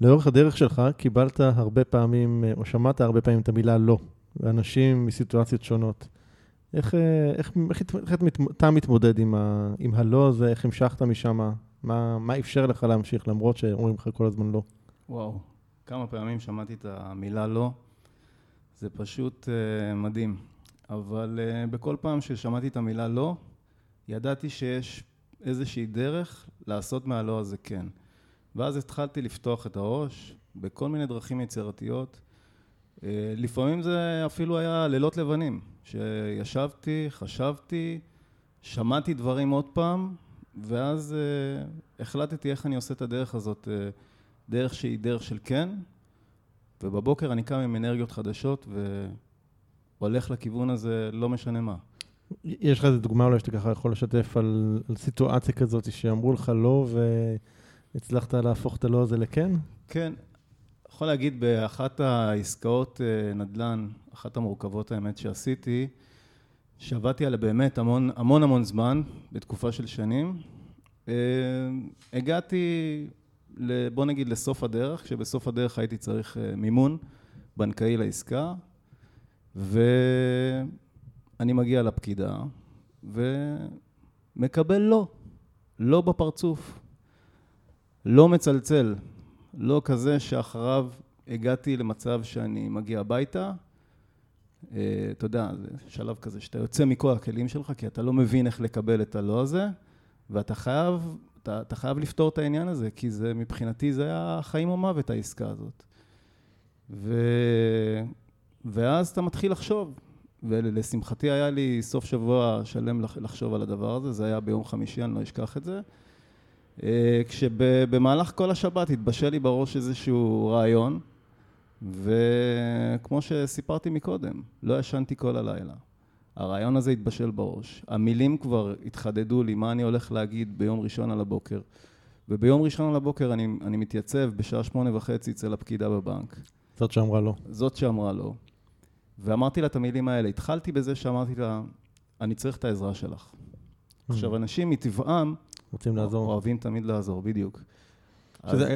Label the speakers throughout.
Speaker 1: לאורך הדרך שלך קיבלת הרבה פעמים, או שמעת הרבה פעמים את המילה לא, ואנשים מסיטואציות שונות. איך, איך, איך, איך אתה מתמודד עם, ה, עם הלא הזה, איך המשכת משם? מה, מה אפשר לך להמשיך, למרות שאומרים לך כל הזמן לא?
Speaker 2: וואו, כמה פעמים שמעתי את המילה לא. זה פשוט uh, מדהים. אבל uh, בכל פעם ששמעתי את המילה לא, ידעתי שיש איזושהי דרך לעשות מהלא הזה כן. ואז התחלתי לפתוח את הראש בכל מיני דרכים יצירתיות. Uh, לפעמים זה אפילו היה לילות לבנים, שישבתי, חשבתי, שמעתי דברים עוד פעם, ואז uh, החלטתי איך אני עושה את הדרך הזאת, uh, דרך שהיא דרך של כן, ובבוקר אני קם עם אנרגיות חדשות והולך לכיוון הזה, לא משנה מה.
Speaker 1: יש לך איזה דוגמה אולי שאתה ככה יכול לשתף על, על סיטואציה כזאת שאמרו לך לא והצלחת להפוך את הלא הזה לכן?
Speaker 2: כן. יכול להגיד באחת העסקאות אה, נדל"ן, אחת המורכבות האמת שעשיתי, שעבדתי עליה באמת המון המון המון זמן, בתקופה של שנים. אה, הגעתי בוא נגיד לסוף הדרך, כשבסוף הדרך הייתי צריך אה, מימון בנקאי לעסקה, ואני מגיע לפקידה ומקבל לא, לא בפרצוף, לא מצלצל, לא כזה שאחריו הגעתי למצב שאני מגיע הביתה, אה, אתה יודע, זה שלב כזה שאתה יוצא מכל הכלים שלך, כי אתה לא מבין איך לקבל את הלא הזה, ואתה חייב אתה, אתה חייב לפתור את העניין הזה, כי זה, מבחינתי זה היה חיים או מוות, העסקה הזאת. ו... ואז אתה מתחיל לחשוב, ולשמחתי היה לי סוף שבוע שלם לחשוב על הדבר הזה, זה היה ביום חמישי, אני לא אשכח את זה. אה, כשבמהלך כל השבת התבשל לי בראש איזשהו רעיון, וכמו שסיפרתי מקודם, לא ישנתי כל הלילה. הרעיון הזה התבשל בראש. המילים כבר התחדדו לי, מה אני הולך להגיד ביום ראשון על הבוקר. וביום ראשון על הבוקר אני, אני מתייצב בשעה שמונה וחצי אצל הפקידה בבנק.
Speaker 1: זאת שאמרה לא.
Speaker 2: זאת שאמרה לא. ואמרתי לה את המילים האלה. התחלתי בזה שאמרתי לה, אני צריך את העזרה שלך. Mm. עכשיו, אנשים מטבעם...
Speaker 1: רוצים לעזור.
Speaker 2: אוהבים תמיד לעזור, בדיוק.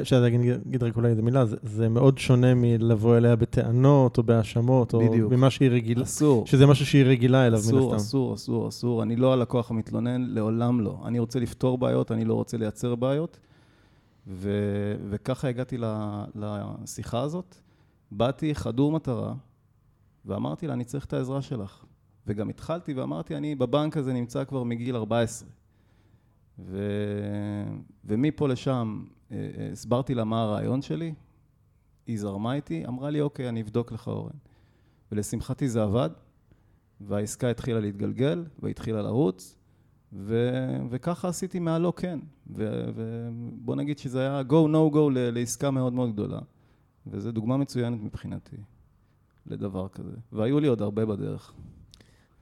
Speaker 1: שזה, אגיד רק אולי איזה מילה, זה, זה מאוד שונה מלבוא אליה בטענות או בהאשמות, או במה שהיא רגילה.
Speaker 2: אסור.
Speaker 1: שזה משהו שהיא רגילה אליו,
Speaker 2: מן הסתם. אסור, אסור, אסור, אסור. אני לא הלקוח המתלונן, לעולם לא. אני רוצה לפתור בעיות, אני לא רוצה לייצר בעיות. ו, וככה הגעתי לשיחה הזאת. באתי חדור מטרה, ואמרתי לה, אני צריך את העזרה שלך. וגם התחלתי ואמרתי, אני בבנק הזה נמצא כבר מגיל 14. ו... ומפה לשם אה, אה, הסברתי לה מה הרעיון שלי, היא זרמה איתי, אמרה לי, אוקיי, אני אבדוק לך אורן. ולשמחתי זה עבד, והעסקה התחילה להתגלגל, והתחילה לרוץ, ו... וככה עשיתי מהלא כן. ובוא נגיד שזה היה go no go לעסקה מאוד מאוד גדולה. וזו דוגמה מצוינת מבחינתי לדבר כזה. והיו לי עוד הרבה בדרך.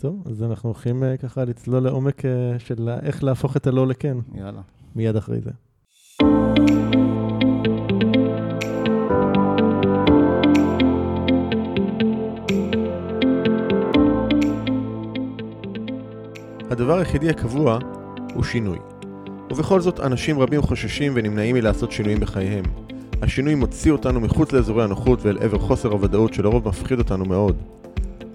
Speaker 1: טוב, אז אנחנו הולכים uh, ככה לצלול לעומק uh, של איך להפוך את הלא לכן.
Speaker 2: יאללה.
Speaker 1: מיד אחרי זה. הדבר היחידי הקבוע הוא שינוי. ובכל זאת, אנשים רבים חוששים ונמנעים מלעשות שינויים בחייהם. השינוי מוציא אותנו מחוץ לאזורי הנוחות ואל עבר חוסר הוודאות שלרוב מפחיד אותנו מאוד.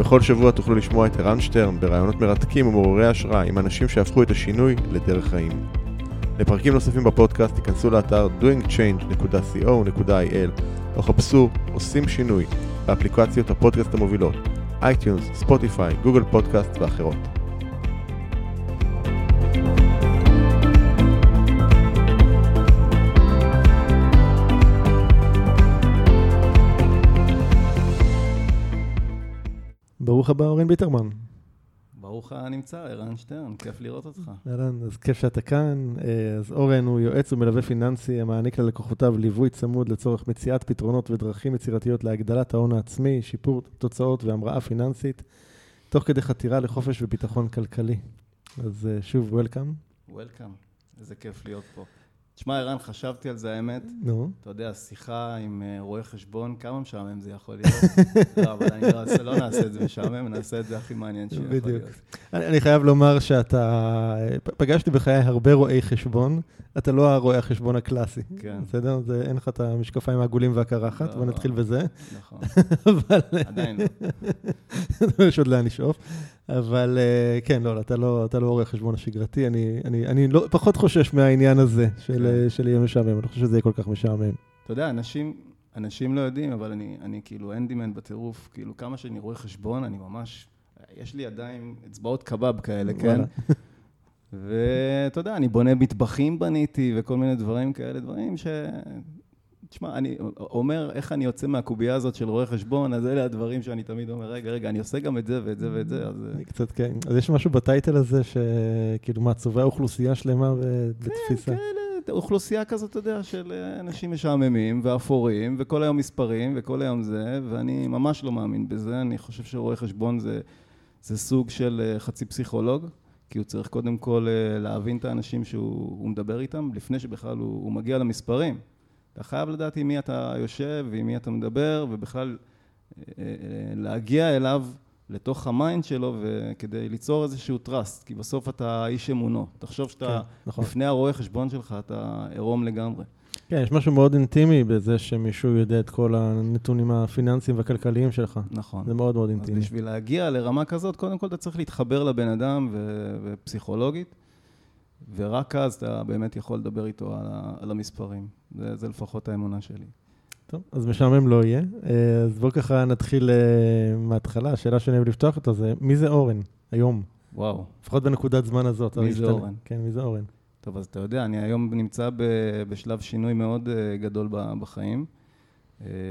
Speaker 1: בכל שבוע תוכלו לשמוע את ערן שטרן ברעיונות מרתקים ומעוררי השראה עם אנשים שהפכו את השינוי לדרך חיים. לפרקים נוספים בפודקאסט תיכנסו לאתר doingchange.co.il או חפשו עושים שינוי באפליקציות הפודקאסט המובילות iTunes, Spotify, Google Podcast ואחרות. ברוך הבא, אורן ביטרמן.
Speaker 2: ברוך הנמצא, ערן שטרן, כיף לראות אותך.
Speaker 1: אהלן, אז כיף שאתה כאן. אה, אז אורן הוא יועץ ומלווה פיננסי המעניק ללקוחותיו ליווי צמוד לצורך מציאת פתרונות ודרכים יצירתיות להגדלת ההון העצמי, שיפור תוצאות והמראה פיננסית, תוך כדי חתירה לחופש וביטחון כלכלי. אז אה, שוב, וולקאם.
Speaker 2: וולקאם, איזה כיף להיות פה. תשמע, ערן, חשבתי על זה, האמת.
Speaker 1: נו.
Speaker 2: אתה יודע, שיחה עם אה, רואה חשבון, כמה משעמם זה יכול להיות? לא, אבל אני לא לא נעשה את זה משעמם, נעשה את זה הכי מעניין שיכול להיות.
Speaker 1: בדיוק. אני, אני חייב לומר שאתה, פגשתי בחיי הרבה רואי חשבון, אתה לא הרואה החשבון הקלאסי.
Speaker 2: כן.
Speaker 1: בסדר? זה, אין לך את המשקפיים העגולים והקרחת,
Speaker 2: לא,
Speaker 1: בוא נתחיל בזה.
Speaker 2: נכון,
Speaker 1: אבל...
Speaker 2: עדיין לא.
Speaker 1: יש עוד לאן לשאוף. אבל אה, כן, לא, אתה לא, אתה לא רואה חשבון השגרתי, אני, אני, אני לא, פחות חושש מהעניין הזה של. אה, של יהיה משעמם, אני לא חושב שזה יהיה כל כך משעמם.
Speaker 2: אתה יודע, אנשים, אנשים לא יודעים, אבל אני, אני כאילו אנדימן בטירוף, כאילו כמה שאני רואה חשבון, אני ממש, יש לי ידיים, אצבעות קבב כאלה, כן? ואתה יודע, אני בונה מטבחים בניתי וכל מיני דברים כאלה, דברים ש... תשמע, אני אומר איך אני יוצא מהקובייה הזאת של רואה חשבון, אז אלה הדברים שאני תמיד אומר, רגע, רגע, אני עושה גם את זה ואת זה ואת זה, אז...
Speaker 1: קצת, כן. אז יש משהו בטייטל הזה, שכאילו מה, צובע אוכלוסייה שלמה ב- בתפיסה.
Speaker 2: כאלה, אוכלוסייה כזאת, אתה יודע, של אנשים משעממים ואפורים, וכל היום מספרים, וכל היום זה, ואני ממש לא מאמין בזה. אני חושב שרואה חשבון זה, זה סוג של אה, חצי פסיכולוג, כי הוא צריך קודם כל אה, להבין את האנשים שהוא הוא מדבר איתם, לפני שבכלל הוא, הוא מגיע למספרים. אתה חייב לדעת עם מי אתה יושב ועם מי אתה מדבר, ובכלל אה, אה, להגיע אליו לתוך ה mind שלו, וכדי ליצור איזשהו trust, כי בסוף אתה איש אמונו. תחשוב שאתה...
Speaker 1: כן, נכון.
Speaker 2: לפני הרואה חשבון שלך אתה עירום לגמרי.
Speaker 1: כן, יש משהו מאוד אינטימי בזה שמישהו יודע את כל הנתונים הפיננסיים והכלכליים שלך.
Speaker 2: נכון.
Speaker 1: זה מאוד מאוד
Speaker 2: אז
Speaker 1: אינטימי.
Speaker 2: בשביל להגיע לרמה כזאת, קודם כל אתה צריך להתחבר לבן אדם ו- ו- פסיכולוגית, ורק אז אתה באמת יכול לדבר איתו על, ה- על המספרים. זה, זה לפחות האמונה שלי.
Speaker 1: טוב, אז משעמם לא יהיה. אה, אז בואו ככה נתחיל אה, מההתחלה. השאלה שאני אוהב לפתוח איתו זה, מי זה אורן היום?
Speaker 2: וואו.
Speaker 1: לפחות בנקודת זמן הזאת.
Speaker 2: מי זה אורן?
Speaker 1: כן, מי זה אורן?
Speaker 2: טוב, אז אתה יודע, אני היום נמצא בשלב שינוי מאוד אה, גדול בחיים.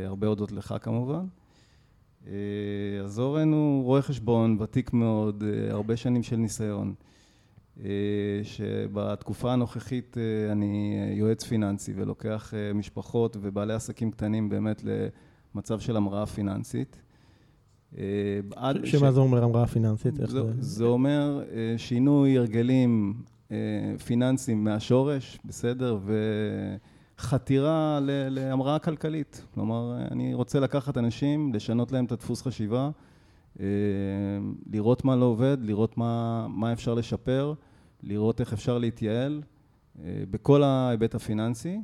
Speaker 2: הרבה הודות לך כמובן. אז אורן הוא רואה חשבון, ותיק מאוד, הרבה שנים של ניסיון. אה, שבתקופה הנוכחית אה, אני יועץ פיננסי ולוקח אה, משפחות ובעלי עסקים קטנים באמת למצב של המראה פיננסית.
Speaker 1: שמה זה אומר המראה פיננסית?
Speaker 2: זה, אומר שינוי הרגלים פיננסיים מהשורש, בסדר? וחתירה להמראה כלכלית. כלומר, אני רוצה לקחת אנשים, לשנות להם את הדפוס חשיבה, לראות מה לא עובד, לראות מה, מה אפשר לשפר, לראות איך אפשר להתייעל אה, בכל ההיבט הפיננסי.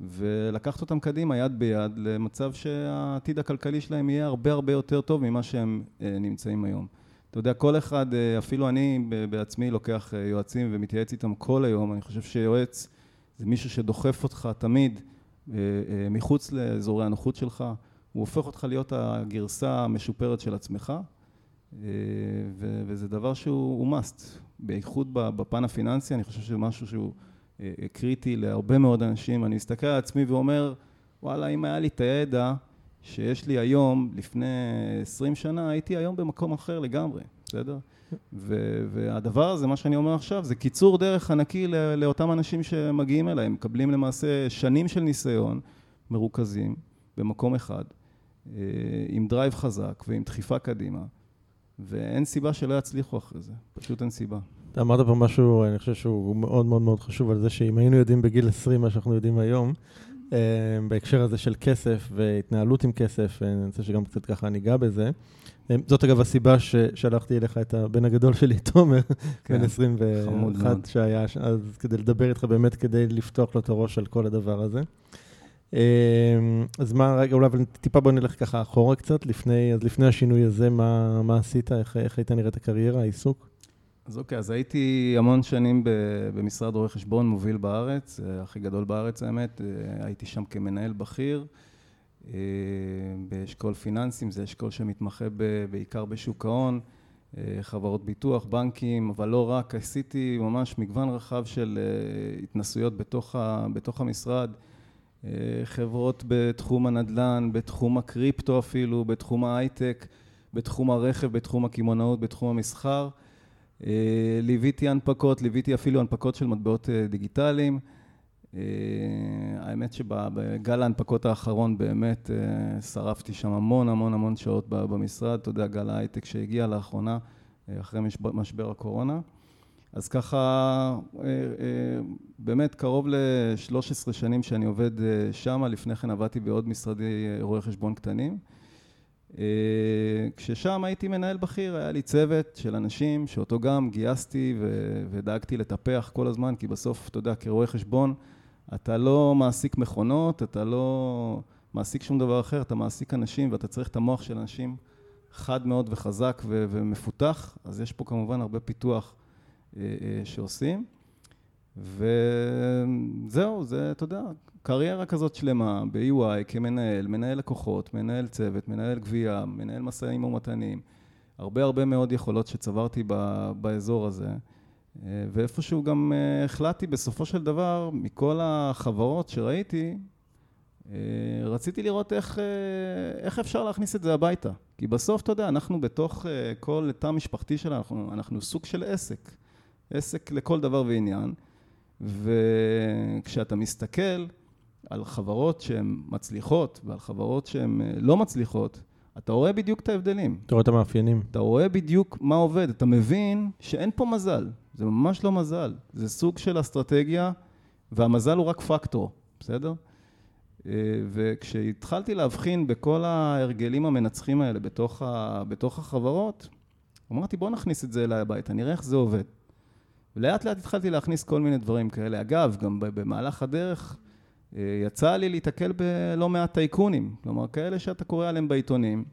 Speaker 2: ולקחת אותם קדימה יד ביד למצב שהעתיד הכלכלי שלהם יהיה הרבה הרבה יותר טוב ממה שהם אה, נמצאים היום. אתה יודע, כל אחד, אה, אפילו אני בעצמי לוקח יועצים ומתייעץ איתם כל היום, אני חושב שיועץ זה מישהו שדוחף אותך תמיד מחוץ לאזורי הנוחות שלך, הוא הופך אותך להיות הגרסה המשופרת של עצמך, וזה דבר שהוא הוא must, בייחוד בפן הפיננסי, אני חושב שזה משהו שהוא אה, אה, קריטי להרבה מאוד אנשים. אני מסתכל על עצמי ואומר, וואלה, אם היה לי את הידע שיש לי היום, לפני 20 שנה, הייתי היום במקום אחר לגמרי, בסדר? והדבר הזה, מה שאני אומר עכשיו, זה קיצור דרך ענקי ל- לאותם אנשים שמגיעים אליי, הם מקבלים למעשה שנים של ניסיון מרוכזים במקום אחד, אה, עם drive חזק ועם דחיפה קדימה, ואין סיבה שלא יצליחו אחרי זה, פשוט אין סיבה.
Speaker 1: אתה אמרת פה משהו, אני חושב שהוא מאוד מאוד מאוד חשוב, על זה שאם היינו יודעים בגיל 20 מה שאנחנו יודעים היום, אה, בהקשר הזה של כסף והתנהלות עם כסף, אה, אני רוצה שגם קצת ככה ניגע בזה. אה, זאת אגב הסיבה ששלחתי אליך את הבן הגדול שלי, תומר,
Speaker 2: כן,
Speaker 1: בן
Speaker 2: חמוד
Speaker 1: 21
Speaker 2: מאוד.
Speaker 1: שהיה, אז כדי לדבר איתך באמת, כדי לפתוח לו את הראש על כל הדבר הזה. אה, אז מה, רגע, אולי אבל טיפה בוא נלך ככה אחורה קצת, לפני, אז לפני השינוי הזה, מה, מה עשית? איך, איך הייתה נראית הקריירה, העיסוק?
Speaker 2: אז אוקיי, אז הייתי המון שנים במשרד רואי חשבון מוביל בארץ, אה, הכי גדול בארץ האמת, אה, הייתי שם כמנהל בכיר אה, באשכול פיננסים, זה אשכול שמתמחה ב- בעיקר בשוק ההון, חברות ביטוח, בנקים, אבל לא רק, עשיתי ממש מגוון רחב של התנסויות בתוך, ה- בתוך המשרד, חברות בתחום הנדל"ן, בתחום הקריפטו אפילו, בתחום ההייטק, בתחום הרכב, בתחום הקמעונאות, בתחום המסחר. אה, ליוויתי הנפקות, ליוויתי אפילו הנפקות של מטבעות דיגיטליים. האמת שבגל ההנפקות האחרון באמת שרפתי שם המון המון המון שעות במשרד, אתה יודע, גל ההייטק שהגיע לאחרונה, אחרי משבר הקורונה. אז ככה, אה, אה, באמת קרוב ל-13 שנים שאני עובד אה, שם, לפני כן עבדתי בעוד משרדי רואי חשבון קטנים. כששם הייתי מנהל בכיר, היה לי צוות של אנשים שאותו גם גייסתי ודאגתי לטפח כל הזמן, כי בסוף, אתה יודע, כרואה חשבון, אתה לא מעסיק מכונות, אתה לא מעסיק שום דבר אחר, אתה מעסיק אנשים ואתה צריך את המוח של אנשים חד מאוד וחזק ומפותח, אז יש פה כמובן הרבה פיתוח שעושים. וזהו, זה, אתה יודע, קריירה כזאת שלמה ב-EY כמנהל, מנהל לקוחות, מנהל צוות, מנהל גבייה, מנהל משאים ומתנים, הרבה הרבה מאוד יכולות שצברתי ב- באזור הזה. אה, ואיפשהו גם החלטתי בסופו של דבר, מכל החברות שראיתי, רציתי לראות איך, איך אפשר להכניס את זה הביתה. כי בסוף, אתה יודע, אנחנו בתוך כל תא משפחתי שלנו, אנחנו, אנחנו סוג של עסק. עסק לכל דבר ועניין, וכשאתה מסתכל על חברות שהן מצליחות ועל חברות שהן אה, לא מצליחות, אתה רואה בדיוק את ההבדלים.
Speaker 1: אתה רואה את המאפיינים.
Speaker 2: אתה רואה בדיוק מה עובד, אתה מבין שאין פה מזל, זה ממש לא מזל, זה סוג של אסטרטגיה, והמזל הוא רק פקטור, בסדר? אה, וכשהתחלתי להבחין בכל ההרגלים המנצחים האלה בתוך, ה, בתוך החברות, אמרתי בוא נכניס את זה אליי הביתה, נראה איך זה עובד. ולאט לאט התחלתי להכניס כל מיני דברים כאלה. אגב, גם במהלך הדרך אה, יצא לי להתקל בלא מעט טייקונים, כלומר כאלה שאתה קורא עליהם בעיתונים,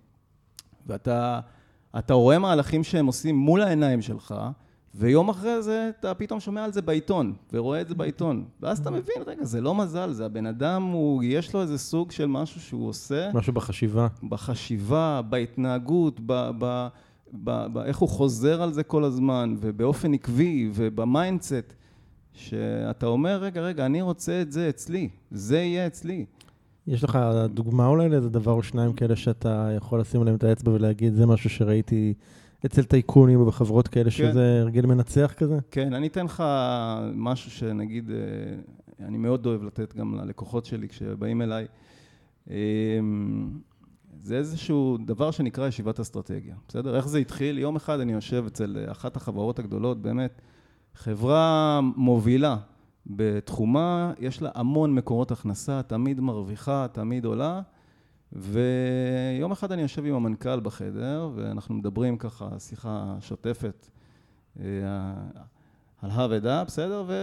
Speaker 2: ואתה אתה רואה מהלכים שהם עושים מול העיניים שלך, ויום אחרי זה אתה פתאום שומע על זה בעיתון, ורואה את זה בעיתון. ואז אתה מבין, רגע, זה לא מזל, זה הבן אדם, הוא, יש לו איזה סוג של משהו שהוא עושה.
Speaker 1: משהו בחשיבה.
Speaker 2: בחשיבה, בהתנהגות, ב... ב באיך הוא חוזר על זה כל הזמן, ובאופן עקבי, וב mindset, שאתה אומר, רגע, רגע, אני רוצה את זה אצלי, זה יהיה אצלי.
Speaker 1: יש לך דוגמה אולי לאיזה דבר או שניים כאלה שאתה יכול לשים עליהם את האצבע ולהגיד, זה משהו שראיתי אצל טייקונים או בחברות כאלה, כן. שזה הרגל מנצח כזה?
Speaker 2: כן, אני אתן לך משהו שנגיד, אה, אני מאוד אוהב לתת גם ללקוחות שלי כשבאים אליי. זה איזשהו דבר שנקרא ישיבת אסטרטגיה, בסדר? איך זה התחיל? יום אחד אני יושב אצל אחת החברות הגדולות, באמת, חברה מובילה בתחומה, יש לה המון מקורות הכנסה, תמיד מרוויחה, תמיד עולה, ויום אחד אני יושב עם המנכ"ל בחדר, ואנחנו מדברים ככה, שיחה שוטפת אה, על הא ודא, בסדר? ו...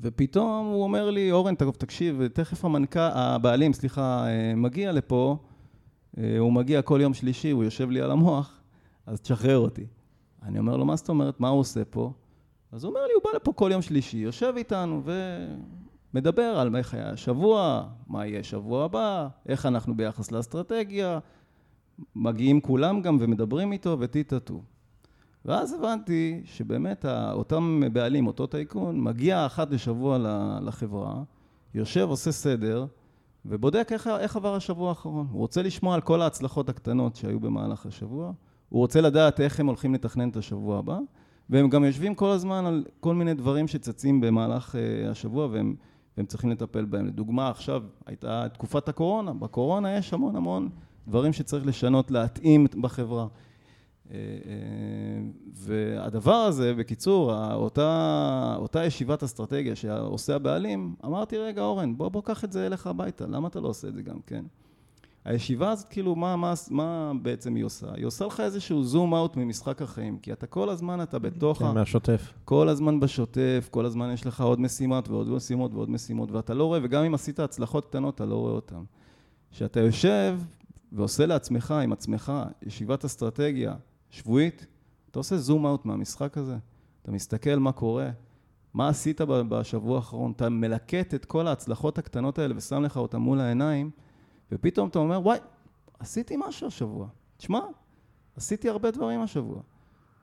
Speaker 2: ופתאום הוא אומר לי, אורן, תקשיב, תכף המנכ"ל, הבעלים, סליחה, אה, מגיע לפה, אה, הוא מגיע כל יום שלישי, הוא יושב לי על המוח, אז תשחרר אותי. אני אומר לו, מה זאת אומרת, מה הוא עושה פה? אז הוא אומר לי, הוא בא לפה כל יום שלישי, יושב איתנו ומדבר על איך היה השבוע, מה יהיה השבוע הבא, איך אנחנו ביחס לאסטרטגיה, מגיעים כולם גם ומדברים איתו וטיטטו. ואז הבנתי שבאמת אותם בעלים, אותו טייקון, מגיע אחת לשבוע לחברה, יושב, עושה סדר, ובודק איך, איך עבר השבוע האחרון. הוא רוצה לשמוע על כל ההצלחות הקטנות שהיו במהלך השבוע, הוא רוצה לדעת איך הם הולכים לתכנן את השבוע הבא, והם גם יושבים כל הזמן על כל מיני דברים שצצים במהלך uh, השבוע והם, והם צריכים לטפל בהם. לדוגמה, עכשיו הייתה תקופת הקורונה, בקורונה יש המון המון דברים שצריך לשנות, להתאים בחברה. אה, אה, והדבר הזה, בקיצור, אותה, אותה ישיבת אסטרטגיה שעושה הבעלים, אמרתי, רגע, אורן, בוא, בוא קח את זה אליך הביתה, למה אתה לא עושה את זה גם כן? הישיבה הזאת, כאילו, מה, מה, מה בעצם היא עושה? היא עושה לך איזשהו זום אאוט ממשחק החיים, כי אתה כל הזמן, אתה בתוך
Speaker 1: כן, ה... מהשוטף.
Speaker 2: כל הזמן בשוטף, כל הזמן יש לך עוד משימות ועוד משימות ועוד משימות, ואתה לא רואה, וגם אם עשית הצלחות קטנות, אתה לא רואה אותן. כשאתה יושב ועושה לעצמך, עם עצמך, ישיבת אסטרטגיה, שבועית, אתה עושה זום אאוט מהמשחק הזה, אתה מסתכל מה קורה, מה עשית בשבוע האחרון, אתה מלקט את כל ההצלחות הקטנות האלה ושם לך אותן מול העיניים, ופתאום אתה אומר, וואי, עשיתי משהו השבוע. תשמע, עשיתי הרבה דברים השבוע.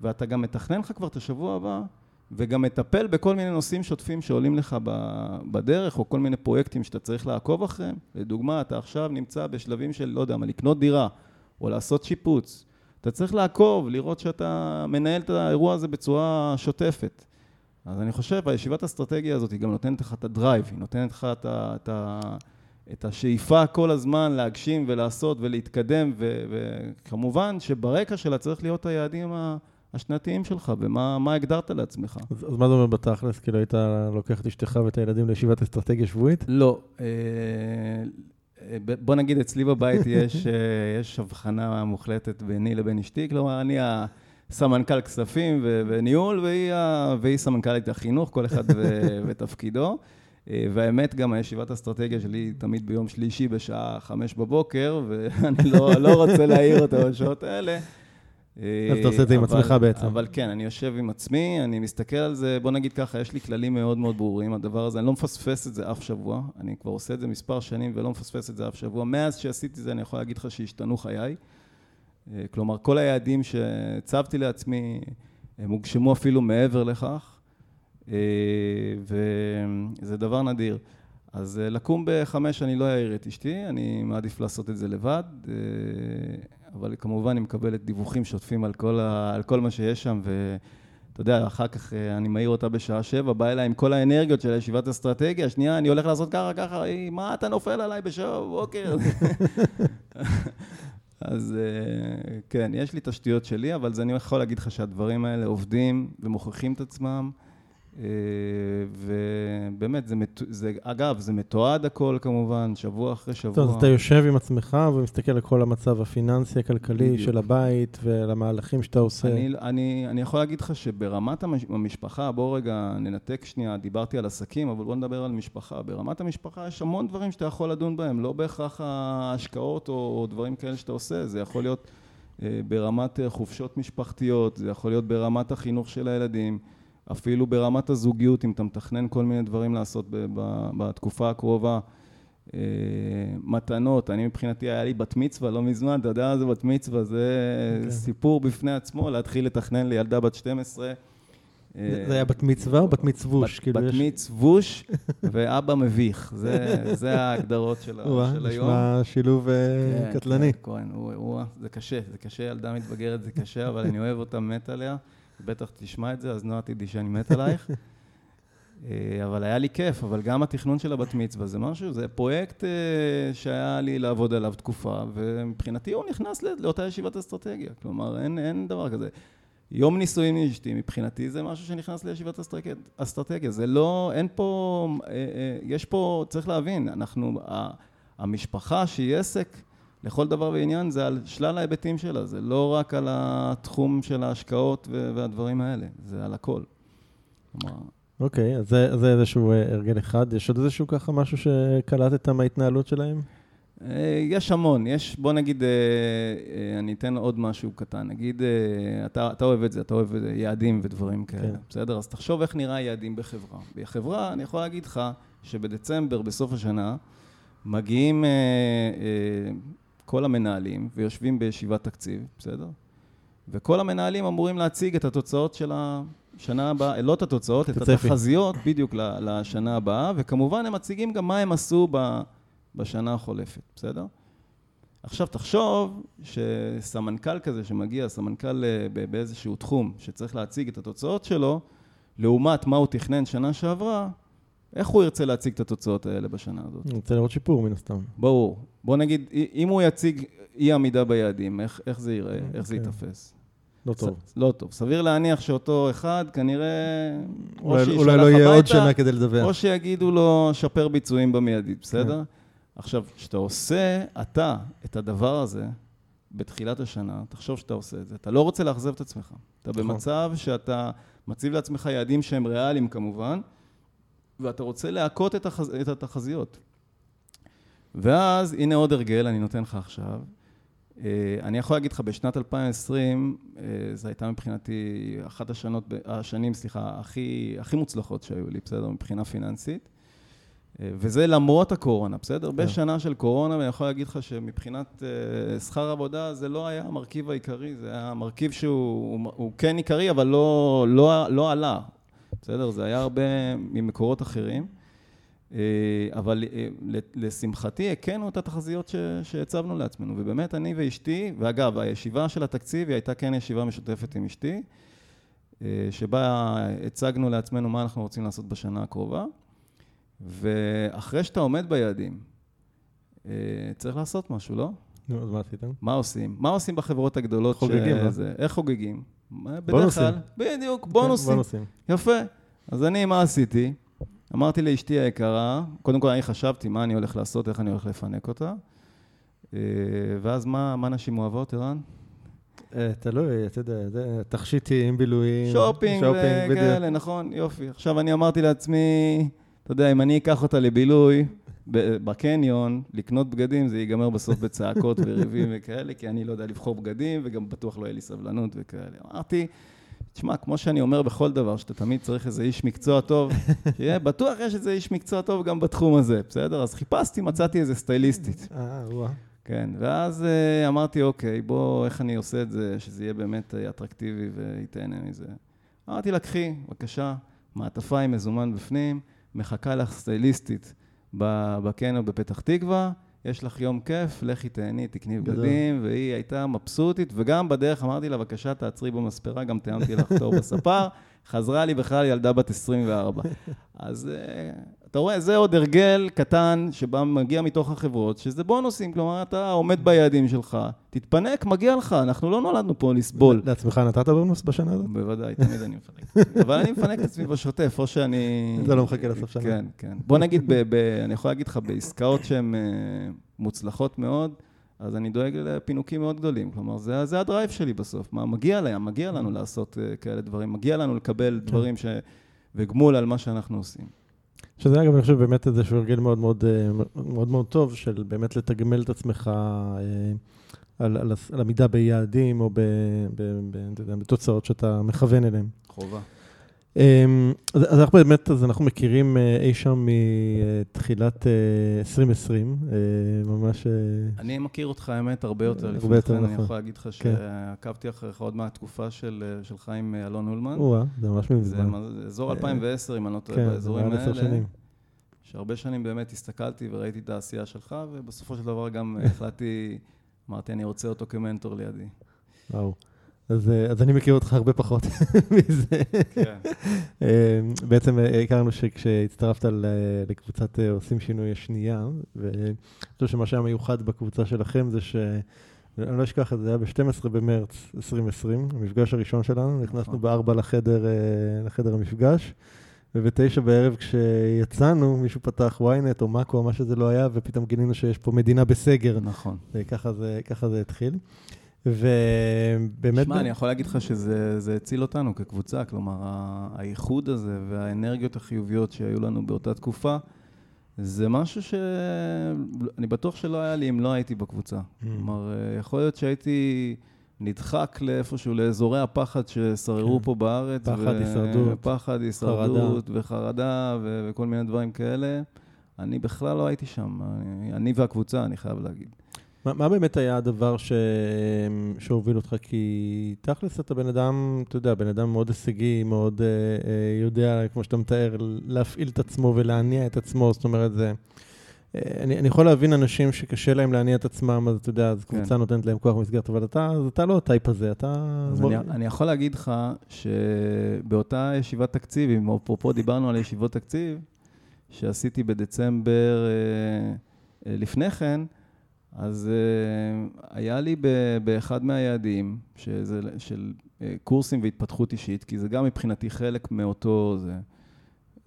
Speaker 2: ואתה גם מתכנן לך כבר את השבוע הבא, וגם מטפל בכל מיני נושאים שוטפים שעולים לך בדרך, או כל מיני פרויקטים שאתה צריך לעקוב אחריהם. לדוגמה, אתה עכשיו נמצא בשלבים של, לא יודע מה, לקנות דירה, או לעשות שיפוץ, אתה צריך לעקוב, לראות שאתה מנהל את האירוע הזה בצורה שוטפת. אז אני חושב, הישיבת האסטרטגיה הזאת היא גם נותנת לך את הדרייב, היא נותנת לך את, ה, את, ה, את השאיפה כל הזמן להגשים ולעשות ולהתקדם, ו, וכמובן שברקע שלה צריך להיות היעדים השנתיים שלך, ומה הגדרת לעצמך.
Speaker 1: אז, אז מה זה אומר בתכלס? כאילו היית לוקח את אשתך ואת הילדים לישיבת אסטרטגיה שבועית?
Speaker 2: לא. אה, בוא נגיד, אצלי בבית יש, אה, יש הבחנה מוחלטת ביני לבין אשתי, כלומר, אני הסמנכ"ל כספים וניהול, והיא, והיא סמנכ"לית החינוך, כל אחד ותפקידו. אה, והאמת, גם הישיבת אסטרטגיה שלי תמיד ביום שלישי בשעה חמש בבוקר, ואני לא, לא רוצה להעיר אותה בשעות האלה.
Speaker 1: אה, אז אתה עושה את זה עם עצמך בעצם.
Speaker 2: אבל כן, אני יושב עם עצמי, אני מסתכל על זה, בוא נגיד ככה, יש לי כללים מאוד מאוד ברורים, הדבר הזה, אני לא מפספס את זה אף שבוע, אני כבר עושה את זה מספר שנים ולא מפספס את זה אף שבוע. מאז שעשיתי זה, אני יכול להגיד לך שהשתנו חיי. אה, כלומר, כל היעדים שהצבתי לעצמי, הם הוגשמו אפילו מעבר לכך, אה, וזה דבר נדיר. אז לקום בחמש אני לא אעיר את אשתי, אני מעדיף לעשות את זה לבד. אבל כמובן היא מקבלת דיווחים שוטפים על כל, ה, על כל מה שיש שם, ואתה יודע, אחר כך אה, אני מעיר אותה בשעה שבע, בא אליי עם כל האנרגיות של ישיבת אסטרטגיה, שנייה, אני הולך לעשות ככה, ככה, היא, מה אתה נופל עליי בשבע בבוקר? אז אה, כן, יש לי תשתיות שלי, אבל אני יכול להגיד לך שהדברים האלה עובדים ומוכיחים את עצמם. אה, ובאמת, זה, זה, אגב, זה מתועד הכל כמובן, שבוע אחרי שבוע.
Speaker 1: טוב, אז אתה יושב עם עצמך ומסתכל על כל המצב הפיננסי, הכלכלי בדיוק. של הבית ועל המהלכים שאתה עושה.
Speaker 2: אני, אני, אני יכול להגיד לך שברמת המשפחה, בוא רגע ננתק שנייה, דיברתי על עסקים, אבל בוא נדבר על משפחה. ברמת המשפחה יש המון דברים שאתה יכול לדון בהם, לא בהכרח ההשקעות או דברים כאלה שאתה עושה, זה יכול להיות אה, ברמת אה, חופשות משפחתיות, זה יכול להיות ברמת החינוך של הילדים. אפילו ברמת הזוגיות, אם אתה מתכנן כל מיני דברים לעשות בתקופה הקרובה. אה, מתנות, אני מבחינתי היה לי בת מצווה לא מזמן, אתה יודע מה זה בת מצווה, זה. אוקיי. סיפור בפני עצמו, להתחיל לתכנן לילדה בת 12.
Speaker 1: זה היה בת מצווה או בת מצווש?
Speaker 2: בת, כאילו בת. מצווש ואבא מביך, זה, זה ההגדרות של, של היום.
Speaker 1: נשמע שילוב אה, כן, קטלני.
Speaker 2: כן, כהן, זה קשה, זה קשה, ילדה מתבגרת זה קשה, אבל אני אוהב אותה, מת עליה. בטח תשמע את זה, אז נועה תדעי שאני מת עלייך. אה, אבל היה לי כיף, אבל גם התכנון של הבת מצווה זה משהו, זה פרויקט אה, שהיה לי לעבוד עליו תקופה, ומבחינתי הוא נכנס לאותה ישיבת אסטרטגיה. כלומר, אין, אין דבר כזה. יום נישואים לאשתי, מבחינתי זה משהו שנכנס לישיבת אסטרטגיה. זה לא, אין פה, אה, יש פה, צריך להבין, אנחנו, המשפחה שהיא עסק, לכל דבר ועניין זה על שלל ההיבטים שלה, זה לא רק על התחום של ההשקעות והדברים האלה, זה על הכל.
Speaker 1: אוקיי, okay, אז זה, זה איזשהו אה, הרגל אחד. יש עוד איזשהו ככה משהו שקלטת מההתנהלות שלהם?
Speaker 2: אה, יש המון, יש, בוא נגיד, אה, אני אתן עוד משהו קטן. נגיד, אתה, אתה אוהב את זה, אתה אוהב יעדים ודברים כאלה, כן. בסדר? אז תחשוב איך נראה יעדים בחברה. בחברה, אני יכול להגיד לך שבדצמבר, בסוף השנה, מגיעים כל המנהלים ויושבים בישיבת תקציב, בסדר? וכל המנהלים אמורים להציג את התוצאות של השנה הבאה, לא את התוצאות, את התחזיות בדיוק לשנה הבאה, וכמובן הם מציגים גם מה הם עשו בשנה החולפת, בסדר? עכשיו תחשוב שסמנכ"ל כזה שמגיע, סמנכ"ל אה, באיזשהו תחום שצריך להציג את התוצאות שלו, לעומת מה הוא תכנן שנה שעברה, איך הוא ירצה להציג את התוצאות האלה בשנה הזאת?
Speaker 1: הוא רוצה לראות שיפור מן הסתם.
Speaker 2: ברור. בוא נגיד, אם הוא יציג אי עמידה ביעדים, איך, איך זה ייראה, okay. איך זה אוקיי. ייתפס?
Speaker 1: לא טוב.
Speaker 2: ס, לא טוב. סביר להניח שאותו אחד כנראה...
Speaker 1: אולי, אולי לא יהיה עוד שנה כדי לדווח.
Speaker 2: או שיגידו לו, שפר ביצועים במיידית, בסדר? Okay. עכשיו, כשאתה עושה, אתה, את הדבר הזה, בתחילת השנה, תחשוב שאתה עושה את זה. אתה לא רוצה לאכזב את עצמך. אתה נכון. במצב שאתה מציב לעצמך יעדים שהם ריאליים כמובן, ואתה רוצה להכות את, החז... את התחזיות. ואז, הנה עוד הרגל, אני נותן לך עכשיו. אה, אני יכול להגיד לך, בשנת 2020, אה, זו הייתה מבחינתי אחת השנות, השנים, סליחה, הכי, הכי מוצלחות שהיו לי, בסדר? מבחינה פיננסית. אה, וזה למרות הקורונה, בסדר? Yeah. כן. בשנה של קורונה, ואני יכול להגיד לך שמבחינת שכר עבודה, זה לא היה המרכיב העיקרי, זה היה מרכיב שהוא כן עיקרי, אבל לא, לא, לא עלה. בסדר? זה היה הרבה ממקורות אחרים. אה, אבל אה, לשמחתי הכינו את התחזיות שהצבנו לעצמנו, ובאמת אני ואשתי, ואגב, הישיבה של התקציב היא הייתה כן ישיבה משותפת עם אשתי, אה, שבה הצגנו לעצמנו מה אנחנו רוצים לעשות בשנה הקרובה, ואחרי שאתה עומד ביעדים, צריך לעשות משהו, לא?
Speaker 1: נו, אז מה עשיתם?
Speaker 2: מה עושים? מה עושים בחברות הגדולות?
Speaker 1: חוגגים, לא?
Speaker 2: איך חוגגים?
Speaker 1: בדרך כלל,
Speaker 2: בדיוק, בונוסים.
Speaker 1: כן, בונוסים.
Speaker 2: יפה. אז אני, מה עשיתי? אמרתי לאשתי היקרה, קודם כל אני חשבתי מה אני הולך לעשות, איך אני הולך לפנק אותה, אה, ואז מה, מה נשים אוהבות, ערן?
Speaker 1: אה, תלוי, אתה יודע, תכשיטים, בילויים,
Speaker 2: שופינג וכאלה, נכון, יופי. עכשיו אני אמרתי לעצמי, אתה יודע, אם אני אקח אותה לבילוי בקניון, לקנות בגדים, זה ייגמר בסוף בצעקות וריבים וכאלה, כי אני לא יודע לבחור בגדים, וגם בטוח לא יהיה לי סבלנות וכאלה. אמרתי, תשמע, כמו שאני אומר בכל דבר, שאתה תמיד צריך איזה איש מקצוע טוב, שיהיה, בטוח יש איזה איש מקצוע טוב גם בתחום הזה, בסדר? אז חיפשתי, מצאתי איזה סטייליסטית.
Speaker 1: אה, וואה.
Speaker 2: כן, ואז uh, אמרתי, אוקיי, בוא, איך אני עושה את זה, שזה יהיה באמת uh, אטרקטיבי וייתן מזה. אמרתי לה, קחי, בבקשה, מעטפה עם מזומן בפנים, מחכה לך סטייליסטית בקניון בפתח תקווה, יש לך יום כיף, לכי תהני, תקני בגדים, והיא הייתה מבסוטית, וגם בדרך אמרתי לה, בבקשה, תעצרי במספרה, גם תיאמתי לך תור בספר. חזרה לי בכלל ילדה בת 24. אז אה, אתה רואה, זה עוד הרגל קטן שבא, מגיע מתוך החברות, שזה בונוסים, כלומר, אתה עומד ביעדים שלך, תתפנק, מגיע לך, אנחנו לא נולדנו פה לסבול.
Speaker 1: לעצמך נתת בונוס בשנה הזאת?
Speaker 2: בוודאי, תמיד אני מפנק. אבל אני מפנק את עצמי בשוטף, או שאני...
Speaker 1: אתה לא מחכה לסוף שנה.
Speaker 2: כן, כן. בוא נגיד, אני יכול להגיד לך, בעסקאות שהן אה, מוצלחות מאוד, אז אני דואג לפינוקים מאוד גדולים. כלומר, זה, זה הדרייב שלי בסוף. מה, מגיע להם, מגיע לנו לעשות uh, כאלה דברים, מגיע לנו לקבל כן. דברים ש... וגמול על מה שאנחנו עושים.
Speaker 1: שזה אגב, אני חושב באמת איזשהו הרגל מאוד מאוד, אה, מאוד מאוד טוב, של באמת לתגמל את עצמך אה, על, על, על עמידה ביעדים או ב, ב, ב, ב, בתוצאות שאתה מכוון אליהן.
Speaker 2: חובה.
Speaker 1: אמ, אז אנחנו באמת, אז אנחנו מכירים אה, אי שם מתחילת 2020, אה, אה, ממש...
Speaker 2: אני מכיר אותך, האמת, הרבה יותר לפני כן. אני יכול להגיד לך כן. שעקבתי אחריך עוד מהתקופה שלך עם אלון אולמן.
Speaker 1: או זה ממש מזמן.
Speaker 2: זה אזור 2010, אם אני לא טועה, כן, באזורים האלה. כן, זה שנים. שהרבה שנים באמת הסתכלתי וראיתי את העשייה שלך, ובסופו של דבר גם החלטתי, אמרתי, אני רוצה אותו כמנטור לידי.
Speaker 1: וואו. אז, אה, אז אני מכיר אותך הרבה פחות מזה. כן. אה, בעצם אה, הכרנו שכשהצטרפת לקבוצת עושים שינוי השנייה, ואני חושב שמה שהיה מיוחד בקבוצה שלכם זה ש... אני לא אשכח את זה, היה ב-12 במרץ 2020, המפגש הראשון שלנו, נכנסנו נכון. בארבע לחדר, לחדר המפגש, ובתשע בערב כשיצאנו, מישהו פתח ynet או מאקו או מה שזה לא היה, ופתאום גילינו שיש פה מדינה בסגר.
Speaker 2: נכון.
Speaker 1: וככה זה, זה התחיל. ובאמת...
Speaker 2: שמע, אני יכול להגיד לך שזה הציל אותנו כקבוצה, כלומר, האיחוד הזה והאנרגיות החיוביות שהיו לנו באותה תקופה, זה משהו שאני בטוח שלא היה לי אם לא הייתי בקבוצה. Mm. כלומר, יכול להיות שהייתי נדחק לאיפשהו, לאזורי הפחד ששררו כן. פה בארץ.
Speaker 1: פחד, הישרדות.
Speaker 2: פחד, הישרדות, וחרדה, וכל מיני דברים כאלה. אני בכלל לא הייתי שם. אני והקבוצה, אני חייב להגיד.
Speaker 1: מה, מה באמת היה הדבר ש... שהוביל אותך? כי תכלס אתה בן אדם, אתה יודע, בן אדם מאוד הישגי, מאוד אה, אה, יודע, כמו שאתה מתאר, להפעיל את עצמו ולהניע את עצמו, זאת אומרת, זה... אה, אני, אני יכול להבין אנשים שקשה להם להניע את עצמם, אז אתה יודע, אז כן. קבוצה נותנת להם כוח במסגרת, אבל אתה, אז אתה לא הטייפ הזה, אתה...
Speaker 2: אז בוא... אני, אני יכול להגיד לך שבאותה ישיבת תקציב, אם אפרופו דיברנו על ישיבות תקציב, שעשיתי בדצמבר אה, אה, לפני כן, אז uh, היה לי באחד מהיעדים, שזה, של uh, קורסים והתפתחות אישית, כי זה גם מבחינתי חלק מאותו זה,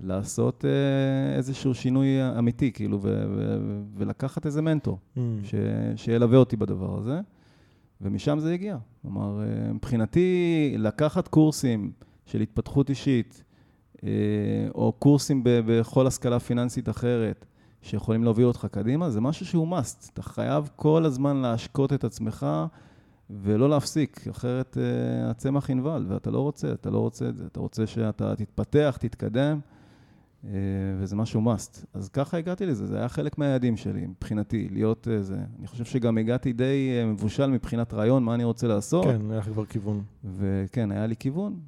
Speaker 2: לעשות uh, איזשהו שינוי אמיתי, כאילו, ו- ו- ולקחת איזה מנטור, mm. ש- שילווה אותי בדבר הזה, ומשם זה הגיע. כלומר, uh, מבחינתי, לקחת קורסים של התפתחות אישית, uh, או קורסים ב- בכל השכלה פיננסית אחרת, שיכולים להוביל אותך קדימה, זה משהו שהוא must. אתה חייב כל הזמן להשקות את עצמך ולא להפסיק, אחרת uh, הצמח ינבל, ואתה לא רוצה, אתה לא רוצה את זה. אתה רוצה שאתה תתפתח, תתקדם, uh, וזה משהו must. אז ככה הגעתי לזה, זה היה חלק מהיעדים שלי, מבחינתי, להיות uh, זה. אני חושב שגם הגעתי די uh, מבושל מבחינת רעיון, מה אני רוצה לעשות.
Speaker 1: כן, היה לך כבר כיוון.
Speaker 2: וכן, היה לי כיוון,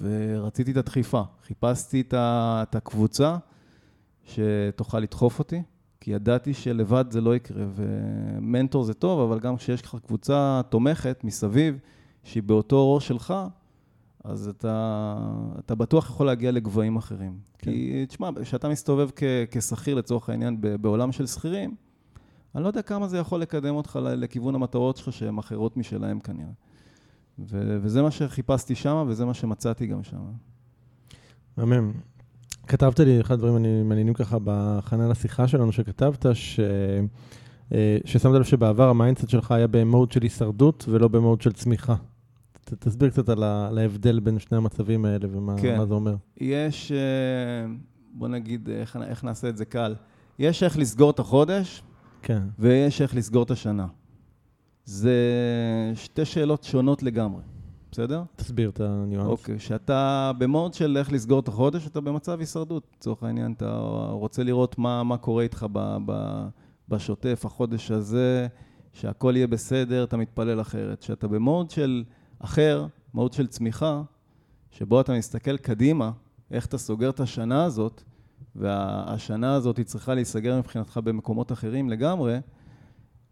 Speaker 2: ורציתי את הדחיפה. חיפשתי את הקבוצה. שתוכל לדחוף אותי, כי ידעתי שלבד זה לא יקרה, ומנטור זה טוב, אבל גם כשיש לך קבוצה תומכת מסביב, שהיא באותו ראש שלך, אז אתה, אתה בטוח יכול להגיע לגבהים אחרים. כן. כי, תשמע, כשאתה מסתובב כשכיר לצורך העניין בעולם של שכירים, אני לא יודע כמה זה יכול לקדם אותך לכיוון המטרות שלך שהן אחרות משלהם כנראה. ו- וזה מה שחיפשתי שם, וזה מה שמצאתי גם שם.
Speaker 1: מהמם. כתבת לי אחד הדברים המעניינים ככה בהכנה לשיחה שלנו, שכתבת, ש... אה, ששמת לב שבעבר ה mindset שלך היה במוד של הישרדות ולא במוד של צמיחה. ת, תסביר קצת על, ה... על ההבדל בין שני המצבים האלה ומה כן. זה אומר.
Speaker 2: יש, אה, בוא נגיד, איך, איך נעשה את זה קל. יש איך לסגור את החודש, כן. ויש איך לסגור את השנה. זה שתי שאלות שונות לגמרי, בסדר?
Speaker 1: תסביר את הניואנס.
Speaker 2: אוקיי, כשאתה במוד של איך לסגור את החודש, אתה במצב הישרדות. לצורך העניין, אתה רוצה לראות מה, מה קורה איתך ב, ב, בשוטף, החודש הזה, שהכל יהיה בסדר, אתה מתפלל אחרת. כשאתה במוד של אחר, מוד של צמיחה, שבו אתה מסתכל קדימה, איך אתה סוגר את השנה הזאת, והשנה הזאת היא צריכה להיסגר מבחינתך במקומות אחרים לגמרי,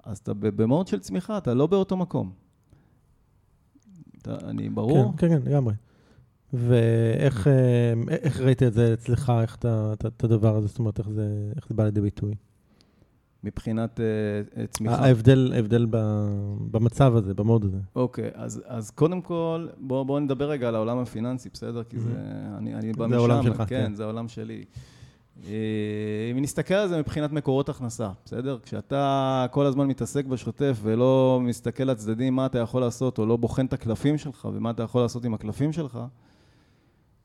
Speaker 2: אז אתה במוד של צמיחה, אתה לא באותו מקום. אני ברור?
Speaker 1: כן, כן, כן, לגמרי. ואיך אה, איך ראית את זה אצלך, איך את הדבר הזה, זאת אומרת, איך זה, איך זה בא לידי ביטוי?
Speaker 2: מבחינת uh, צמיחה.
Speaker 1: ההבדל, ההבדל במצב הזה, במוד הזה.
Speaker 2: אוקיי, okay, אז, אז קודם כל, בואו בוא נדבר רגע על העולם הפיננסי, בסדר? כי זה, mm-hmm. אני, אני בא משם.
Speaker 1: זה העולם שלך, כן.
Speaker 2: כן, זה העולם שלי. אה, אם נסתכל על זה מבחינת מקורות הכנסה, בסדר? כשאתה כל הזמן מתעסק בשוטף ולא מסתכל לצדדים מה אתה יכול לעשות, או לא בוחן את הקלפים שלך ומה אתה יכול לעשות עם הקלפים שלך,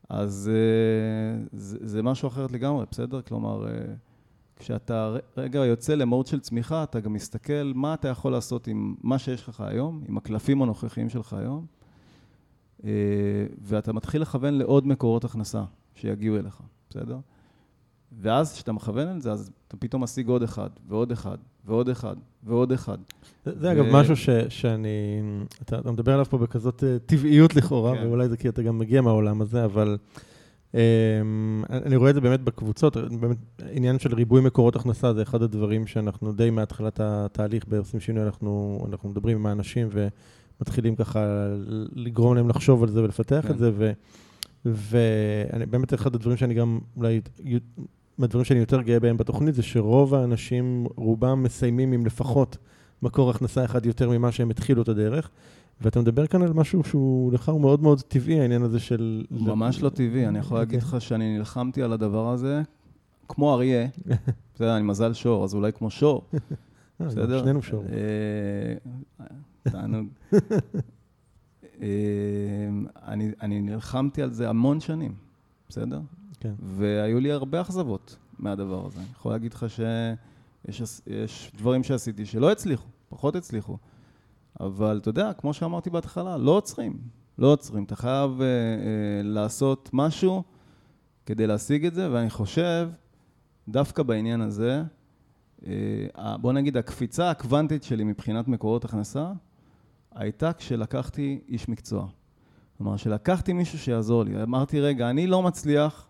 Speaker 2: אז אה, זה, זה משהו אחרת לגמרי, בסדר? כלומר, אה, כשאתה רגע יוצא למהות של צמיחה, אתה גם מסתכל מה אתה יכול לעשות עם מה שיש לך היום, עם הקלפים הנוכחיים שלך היום, ואתה מתחיל לכוון לעוד מקורות הכנסה שיגיעו אליך, בסדר? ואז כשאתה מכוון על זה, אז אתה פתאום משיג עוד אחד, ועוד אחד, ועוד אחד, ועוד אחד.
Speaker 1: זה, זה ו... אגב משהו ש, שאני, אתה, אתה מדבר עליו פה בכזאת uh, טבעיות לכאורה, כן. ואולי זה כי אתה גם מגיע מהעולם הזה, אבל um, אני רואה את זה באמת בקבוצות, באמת עניין של ריבוי מקורות הכנסה זה אחד הדברים שאנחנו די מהתחלת התהליך בעושים שינוי, אנחנו, אנחנו מדברים עם האנשים ומתחילים ככה לגרום להם לחשוב על זה ולפתח כן. את זה, ו... ובאמת אחד הדברים שאני גם אולי מהדברים שאני יותר גאה בהם בתוכנית זה שרוב האנשים, רובם מסיימים עם לפחות מקור הכנסה אחד יותר ממה שהם התחילו את הדרך. ואתה מדבר כאן על משהו שהוא לך הוא מאוד מאוד טבעי, העניין הזה של...
Speaker 2: ממש לא טבעי, אני יכול להגיד אוקיי. לך שאני נלחמתי על הדבר הזה כמו אריה, בסדר, אני מזל שור, אז אולי כמו שור,
Speaker 1: אה, בסדר? שנינו שור.
Speaker 2: אה, תענוג. אה, אני נלחמתי על זה המון שנים, בסדר? כן. והיו לי הרבה אכזבות מהדבר הזה. אני יכול להגיד לך שיש דברים שעשיתי שלא הצליחו, פחות הצליחו. אבל אתה יודע, כמו שאמרתי בהתחלה, לא עוצרים. לא עוצרים. אתה חייב uh, uh, לעשות משהו כדי להשיג את זה, ואני חושב, דווקא בעניין הזה, uh, בוא נגיד, הקפיצה הקוונטית שלי מבחינת מקורות הכנסה, הייתה כשלקחתי איש מקצוע. כלומר, שלקחתי מישהו שיעזור לי. אמרתי, רגע, אני לא מצליח,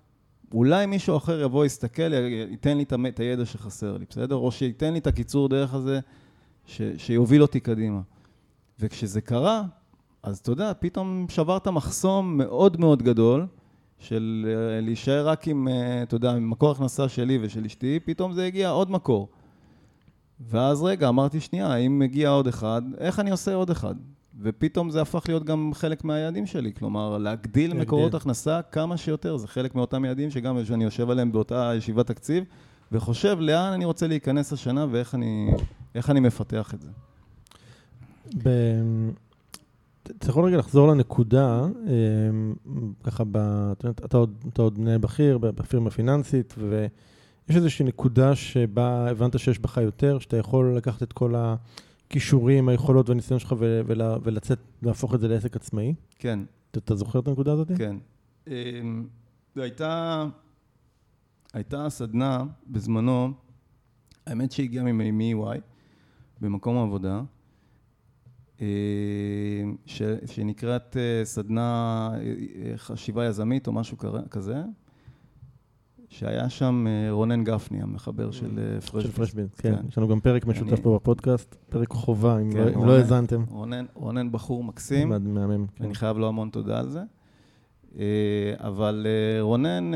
Speaker 2: אולי מישהו אחר יבוא, יסתכל, ייתן לי את הידע שחסר לי, בסדר? או שייתן לי את הקיצור דרך הזה, ש, שיוביל אותי קדימה. וכשזה קרה, אז אתה יודע, פתאום שברת מחסום מאוד מאוד גדול, של אה, להישאר רק עם, אה, אתה יודע, עם מקור הכנסה שלי ושל אשתי, פתאום זה הגיע עוד מקור. ואז רגע, אמרתי, שנייה, אם מגיע עוד אחד, איך אני עושה עוד אחד? ופתאום זה הפך להיות גם חלק מהיעדים שלי, כלומר, להגדיל להגדיל. מקורות הכנסה כמה שיותר, זה חלק מאותם יעדים שגם אני יושב עליהם באותה ישיבת תקציב, וחושב לאן אני רוצה להיכנס השנה ואיך אני, אני מפתח את זה.
Speaker 1: ב... אתה יכול רגע לחזור לנקודה, אמ, ככה, ב... אתה עוד, אתה עוד מנהל בכיר בפירמה פיננסית, ויש איזושהי נקודה שבה הבנת שיש בך יותר, שאתה יכול לקחת את כל ה... הכישורים, היכולות והניסיון שלך ולצאת, להפוך את זה לעסק עצמאי?
Speaker 2: כן.
Speaker 1: אתה זוכר את הנקודה הזאת?
Speaker 2: כן. אמ, הייתה, הייתה סדנה בזמנו, האמת שהגיעה מ-EY, במקום העבודה, אמ, ש, שנקראת אה, סדנה אה, חשיבה יזמית או משהו כזה, שהיה שם אה, רונן גפני, המחבר של אה.
Speaker 1: של פרשביס, כן. יש לנו גם פרק משותף פה בפודקאסט, פרק חובה, אם
Speaker 2: כן,
Speaker 1: לא-. לא האזנתם.
Speaker 2: רונן, בחור מקסים.
Speaker 1: מהמם. כן.
Speaker 2: אני חייב לו המון תודה על זה. אה, אבל רונן,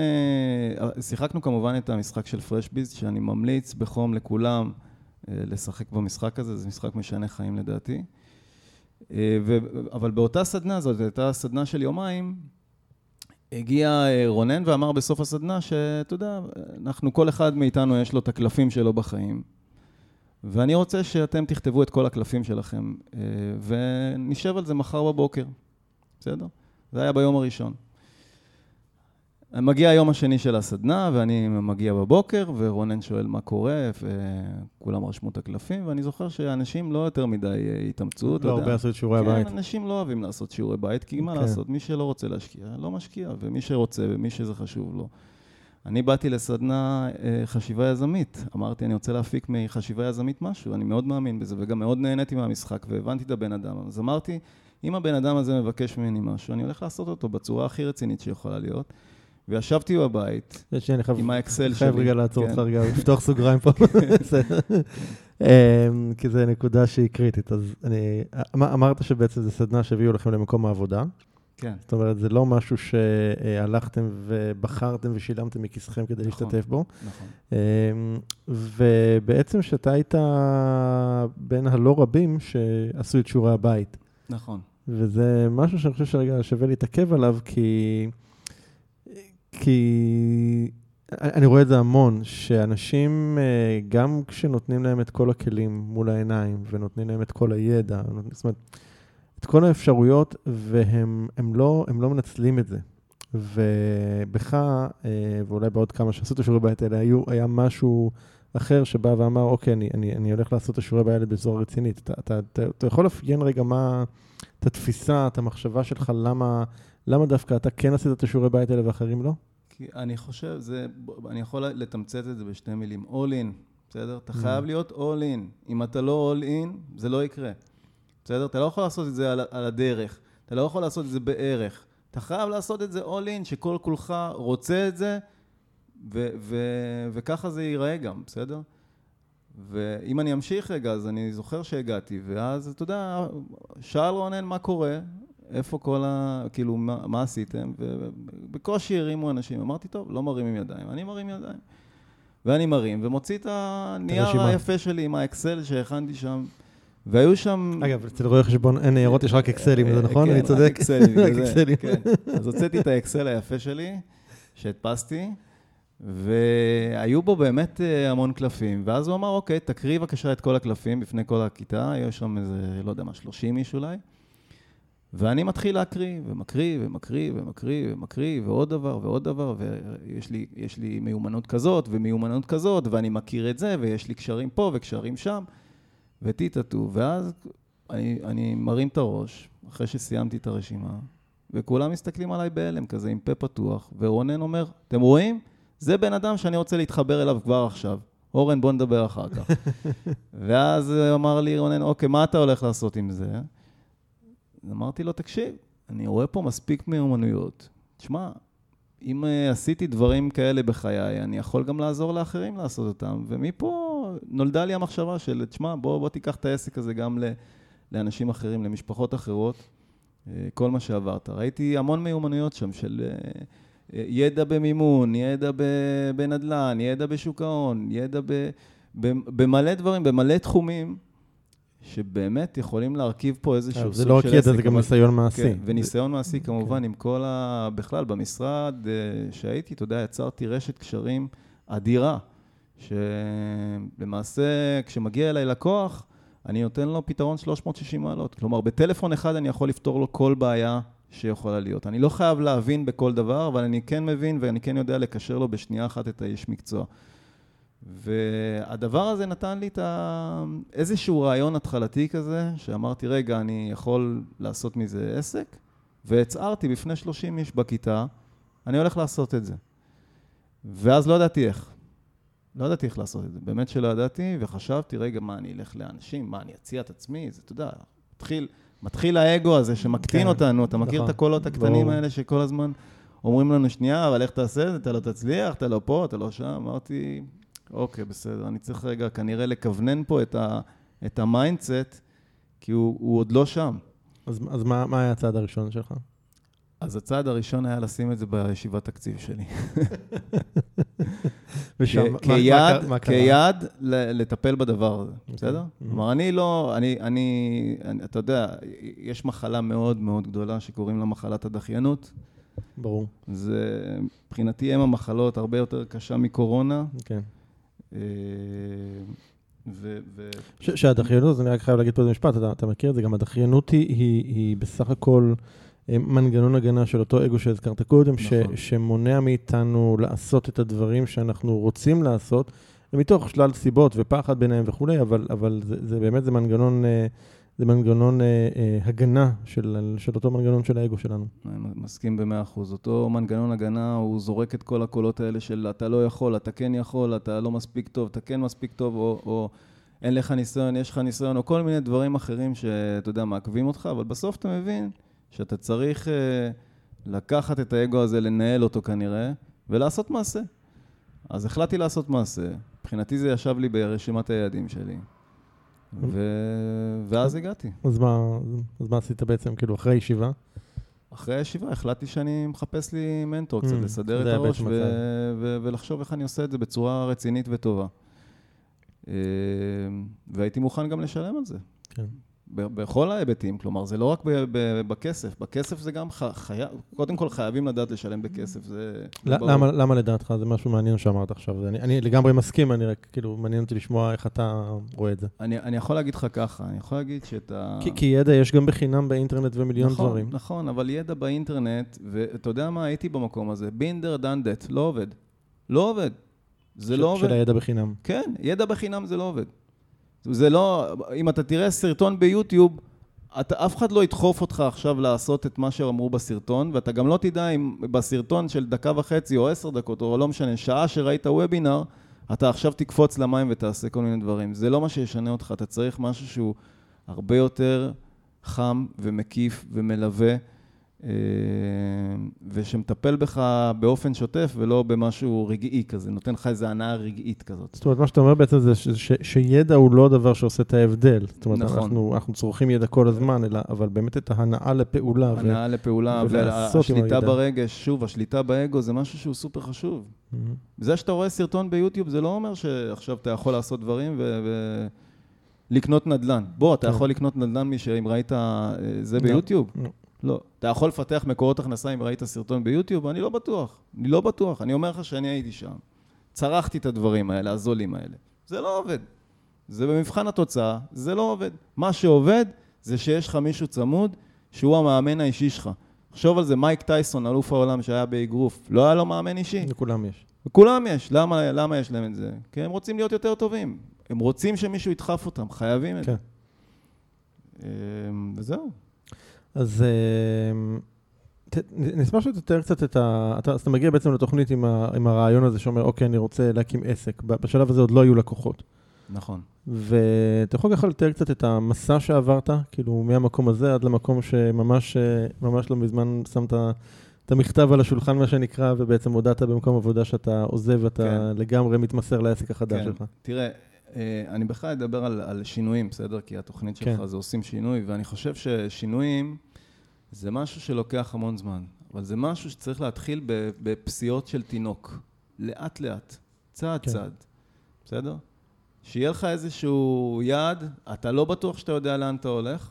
Speaker 2: שיחקנו כמובן את המשחק של פרשביז, שאני ממליץ בחום לכולם לשחק במשחק הזה, זה משחק משנה חיים לדעתי. ו- אבל באותה סדנה, זאת הייתה סדנה של יומיים, הגיע אה, רונן ואמר בסוף הסדנה שאתה יודע, אנחנו, כל אחד מאיתנו יש לו את הקלפים שלו בחיים, ואני רוצה שאתם תכתבו את כל הקלפים שלכם, אה, ונשב על זה מחר בבוקר, בסדר? זה היה ביום הראשון. מגיע היום השני של הסדנה, ואני מגיע בבוקר, ורונן שואל מה קורה, וכולם רשמו את הקלפים, ואני זוכר שאנשים לא יותר מדי אה, התאמצו, אתה
Speaker 1: לא
Speaker 2: יודע.
Speaker 1: הרבה עשו את שיעורי
Speaker 2: כן,
Speaker 1: הבית.
Speaker 2: אנשים לא אוהבים לעשות שיעורי בית, כי מה
Speaker 1: כן.
Speaker 2: לעשות, מי שלא רוצה להשקיע, לא משקיע, ומי שרוצה ומי שזה חשוב לו. אני באתי לסדנה אה, חשיבה יזמית. אמרתי, אני רוצה להפיק מחשיבה יזמית משהו, אני מאוד מאמין בזה, וגם מאוד נהניתי מהמשחק, והבנתי את הבן אדם. אז אמרתי, אם הבן אדם הזה מבקש ממני משהו, אני הולך לעשות אותו בצורה הכי רצינית שיכולה להיות. וישבתי בבית
Speaker 1: חייב-
Speaker 2: עם האקסל
Speaker 1: חייב
Speaker 2: שלי.
Speaker 1: רגע לעצור
Speaker 2: כן.
Speaker 1: אותך רגע, לפתוח סוגריים פה. בסדר. אמ, כי זו נקודה שהיא קריטית. אז אני, אמ- אמרת שבעצם זו סדנה שהביאו לכם למקום העבודה.
Speaker 2: כן,
Speaker 1: זאת אומרת, זה לא משהו שהלכתם ובחרתם ושילמתם מכיסכם כדי
Speaker 2: נכון.
Speaker 1: להשתתף בו.
Speaker 2: נכון.
Speaker 1: אמ, ובעצם שאתה היית בין הלא רבים שעשו את שיעורי הבית.
Speaker 2: נכון.
Speaker 1: וזה משהו שאני חושב שרגע שווה להתעכב עליו, כי... כי אני רואה את זה המון, שאנשים, אה, גם כשנותנים להם את כל הכלים מול העיניים, ונותנים להם את כל הידע, זאת אומרת, את כל האפשרויות, והם הם לא, הם לא מנצלים את זה. ובך, אה, ואולי בעוד כמה שעשו את השיעורי בית האלה, היו, היה משהו אחר שבא ואמר, אוקיי, אני, אני, אני הולך לעשות את השיעורי בית האלה בצורה רצינית. אתה, אתה, אתה, אתה יכול לאפיין רגע מה, את התפיסה, את המחשבה שלך, למה, למה דווקא אתה כן עשית את השיעורי בית האלה ואחרים לא?
Speaker 2: כי אני חושב, זה, אני יכול לתמצת את זה בשתי מילים. All in, בסדר? אתה
Speaker 1: Mm.
Speaker 2: חייב להיות all in. אם אתה לא all in, זה לא יקרה. בסדר? אתה לא יכול לעשות את זה על, על הדרך. אתה לא יכול לעשות את זה בערך. אתה חייב לעשות את זה all in, שכל כולך רוצה את זה, ו, ו, וככה זה ייראה גם, בסדר? ואם אני אמשיך רגע, אז אני זוכר שהגעתי, ואז, אתה יודע, שאל רונן מה קורה, איפה כל ה... כאילו, מה, מה עשיתם? ובקושי הרימו אנשים. אמרתי, טוב, לא מרימים ידיים, אני מרים ידיים. ואני מרים, ומוציא את הנייר. היפה שלי עם האקסל שהכנתי שם, והיו שם...
Speaker 1: אגב, אצל רואי חשבון אין ניירות, יש רק אקסלים, זה נכון?
Speaker 2: כן,
Speaker 1: אני צודק?
Speaker 2: אקסלים,
Speaker 1: אקסלים.
Speaker 2: כן. אז הוצאתי את האקסל היפה שלי, שהדפסתי, והיו בו באמת אה, המון קלפים, ואז הוא אמר, אוקיי, תקריא בבקשה את כל הקלפים בפני כל הכיתה, היו שם איזה, לא יודע מה, 30 איש אולי, ואני מתחיל להקריא, ומקריא, ומקריא, ומקריא, ומקריא, ועוד דבר, ועוד דבר, ויש לי, יש לי מיומנות כזאת, ומיומנות כזאת, ואני מכיר את זה, ויש לי קשרים פה וקשרים שם, וטיטטו, ואז אני, אני מרים את הראש, אחרי שסיימתי את הרשימה, וכולם מסתכלים עליי בהלם כזה, עם פה פתוח, ורונן אומר, אתם רואים? זה בן אדם שאני רוצה להתחבר אליו כבר עכשיו. אורן, בוא נדבר אחר כך. ואז אמר לי רונן, אוקיי, מה אתה הולך לעשות עם זה? אמרתי לו, תקשיב, אני רואה פה מספיק מיומנויות. תשמע, אם uh, עשיתי דברים כאלה בחיי, אני יכול גם לעזור לאחרים לעשות אותם. ומפה נולדה לי המחשבה של, תשמע, בוא, בוא תיקח את העסק הזה גם לאנשים אחרים, למשפחות אחרות, uh, כל מה שעברת. ראיתי המון מיומנויות שם של uh, ידע במימון, ידע בנדל"ן, ידע בשוק ההון, ידע ב, במלא דברים, במלא תחומים. שבאמת יכולים להרכיב פה איזשהו סוג של
Speaker 1: זה
Speaker 2: עסק.
Speaker 1: לא רק ידע, זה גם ניסיון מעשי.
Speaker 2: כן, וניסיון מעשי כמובן, עם כל ה... בכלל, במשרד אה, שהייתי, אתה יודע, יצרתי רשת קשרים אדירה, שלמעשה, כשמגיע אליי לקוח, אני נותן לו פתרון 360 מעלות. כלומר, בטלפון אחד אני יכול לפתור לו כל בעיה שיכולה להיות. אני לא חייב להבין בכל דבר, אבל אני כן מבין ואני כן יודע לקשר לו בשנייה אחת את האיש מקצוע. והדבר הזה נתן לי את ה... איזשהו רעיון התחלתי כזה, שאמרתי, רגע, אני יכול לעשות מזה עסק, והצהרתי בפני 30 איש בכיתה, אני הולך לעשות את זה. ואז לא ידעתי איך. לא ידעתי איך לעשות את זה. באמת שלא ידעתי, וחשבתי, רגע, מה, אני אלך לאנשים? מה, אני אציע את עצמי? זה, אתה יודע, מתחיל, מתחיל האגו הזה שמקטין
Speaker 1: כן,
Speaker 2: אותנו, אתה מכיר
Speaker 1: נכון,
Speaker 2: את הקולות הקטנים. האלה שכל הזמן אומרים לנו, שנייה, אבל איך תעשה את זה? אתה לא תצליח, אתה לא פה, אתה לא שם. אמרתי, אוקיי, בסדר, אני צריך רגע כנראה לכוונן פה את, ה, את ה mindset, כי הוא, הוא עוד לא שם.
Speaker 1: אז, אז מה, מה היה הצעד הראשון שלך?
Speaker 2: אז הצעד הראשון היה לשים את זה בישיבת תקציב שלי.
Speaker 1: ושם, מה- מה-
Speaker 2: כיעד,
Speaker 1: מה קרה?
Speaker 2: כיעד לטפל בדבר הזה, בסדר?
Speaker 1: Mhm.
Speaker 2: כלומר, אני לא, אני, אני, אתה יודע, יש מחלה מאוד מאוד גדולה שקוראים לה מחלת הדחיינות.
Speaker 1: ברור,
Speaker 2: זה מבחינתי אם המחלות הרבה יותר קשה מקורונה.
Speaker 1: כן.
Speaker 2: אה, ו... ו-
Speaker 1: ש- שהדחיינות, אני רק חייב להגיד פה איזה משפט, אתה, אתה מכיר את זה, גם הדחיינות היא, היא, היא בסך הכל אה, מנגנון הגנה של אותו אגו שהזכרת קודם, ש,
Speaker 2: נכון.
Speaker 1: שמונע מאיתנו לעשות את הדברים שאנחנו רוצים לעשות, ומתוך שלל סיבות ופחד ביניהם וכולי, אבל, אבל זה, זה באמת, זה מנגנון, אה, זה מנגנון אה, אה, הגנה של, של אותו מנגנון של האגו שלנו.
Speaker 2: אני מסכים במאה אחוז. אותו מנגנון הגנה, הוא זורק את כל הקולות האלה של אתה לא יכול, אתה כן יכול, אתה לא מספיק טוב, אתה כן מספיק טוב, או, או אין לך ניסיון, יש לך ניסיון, או כל מיני דברים אחרים שאתה יודע, מעכבים אותך, אבל בסוף אתה מבין שאתה צריך אה, לקחת את האגו הזה, לנהל אותו כנראה, ולעשות מעשה. אז החלטתי לעשות מעשה. מבחינתי זה ישב לי ברשימת היעדים שלי. ו... ואז הגעתי.
Speaker 1: אז מה, אז מה עשית בעצם, כאילו, אחרי ישיבה?
Speaker 2: אחרי הישיבה החלטתי שאני מחפש לי מנטור קצת,
Speaker 1: Mm,
Speaker 2: לסדר את הראש ולחשוב איך אני עושה את זה בצורה רצינית וטובה. אה, והייתי מוכן גם לשלם על זה.
Speaker 1: כן.
Speaker 2: בכל ההיבטים, כלומר, זה לא רק ב- ב- בכסף, בכסף זה גם ח- חייב, קודם כל חייבים לדעת לשלם בכסף, זה... ברור.
Speaker 1: למה, למה לדעתך? זה משהו מעניין שאמרת עכשיו. אני, אני לגמרי מסכים, אני רק, כאילו, מעניין אותי לשמוע איך אתה רואה את זה.
Speaker 2: אני, אני יכול להגיד לך ככה, אני יכול להגיד שאת ה...
Speaker 1: כי, כי ידע יש גם בחינם באינטרנט ומיליון
Speaker 2: נכון,
Speaker 1: דברים.
Speaker 2: נכון, אבל ידע באינטרנט, ואתה יודע מה, הייתי במקום הזה, בינדר דנדט, לא עובד. לא עובד. זה
Speaker 1: ש-
Speaker 2: לא עובד.
Speaker 1: של הידע בחינם.
Speaker 2: כן, ידע בחינם זה לא עובד. זה לא, אם אתה תראה סרטון ביוטיוב, אתה, אף אחד לא ידחוף אותך עכשיו לעשות את מה שאמרו בסרטון, ואתה גם לא תדע אם בסרטון של דקה וחצי או עשר דקות, או לא משנה, שעה שראית וובינר, אתה עכשיו תקפוץ למים ותעשה כל מיני דברים. זה לא מה שישנה אותך, אתה צריך משהו שהוא הרבה יותר חם ומקיף ומלווה, ושמטפל בך באופן שוטף ולא במשהו רגעי כזה, נותן לך איזו הנאה רגעית כזאת.
Speaker 1: זאת אומרת, מה שאתה אומר בעצם זה ש, ש, שידע הוא לא הדבר שעושה את ההבדל. זאת אומרת,
Speaker 2: נכון.
Speaker 1: אנחנו, אנחנו צורכים ידע כל הזמן, אלא, אבל באמת את ההנאה לפעולה. ו...
Speaker 2: הנאה לפעולה,
Speaker 1: ולעשות עם
Speaker 2: והשליטה. ברגש, שוב, השליטה באגו זה משהו שהוא סופר חשוב.
Speaker 1: מהמם.
Speaker 2: זה שאתה רואה סרטון ביוטיוב, זה לא אומר שעכשיו אתה יכול לעשות דברים ולקנות נדל"ן. בוא, אתה
Speaker 1: כן.
Speaker 2: יכול לקנות נדל"ן מש- אם ראית אה, זה
Speaker 1: לא,
Speaker 2: ביוטיוב?
Speaker 1: לא.
Speaker 2: אתה יכול לפתח מקורות הכנסה אם ראית סרטון ביוטיוב? אני לא בטוח. אני לא בטוח. אני אומר לך שאני הייתי שם. צרחתי את הדברים האלה, הזולים האלה. זה לא עובד. זה במבחן התוצאה, זה לא עובד. מה שעובד זה שיש לך מישהו צמוד שהוא המאמן האישי שלך. תחשוב על זה, מייק טייסון, אלוף העולם שהיה באגרוף, לא היה לו מאמן אישי?
Speaker 1: לכולם יש.
Speaker 2: לכולם יש. למה, למה יש להם את זה? כי הם רוצים להיות יותר טובים. הם רוצים שמישהו ידחף אותם, חייבים את זה.
Speaker 1: כן.
Speaker 2: וזהו.
Speaker 1: אז אמ, נשמח שתתאר קצת את ה... אתה, אז אתה מגיע בעצם לתוכנית עם, ה, עם הרעיון הזה שאומר, אוקיי, אני רוצה להקים עסק. בשלב הזה עוד לא היו לקוחות.
Speaker 2: נכון.
Speaker 1: ואתה יכול ככה לתאר קצת את המסע שעברת, כאילו מהמקום הזה עד למקום שממש אה, ממש לא מזמן שמת את המכתב על השולחן, מה שנקרא, ובעצם הודעת במקום עבודה שאתה עוזב ואתה
Speaker 2: כן.
Speaker 1: לגמרי מתמסר לעסק החדש
Speaker 2: כן.
Speaker 1: שלך.
Speaker 2: תראה, אה, אני בכלל אדבר על, על שינויים, בסדר? כי התוכנית שלך
Speaker 1: כן.
Speaker 2: זה עושים שינוי, ואני חושב ששינויים זה משהו שלוקח המון זמן, אבל זה משהו שצריך להתחיל בפסיעות של תינוק, לאט-לאט, צעד-צעד, בסדר? שיהיה לך איזשהו יעד, אתה לא בטוח שאתה יודע לאן אתה הולך,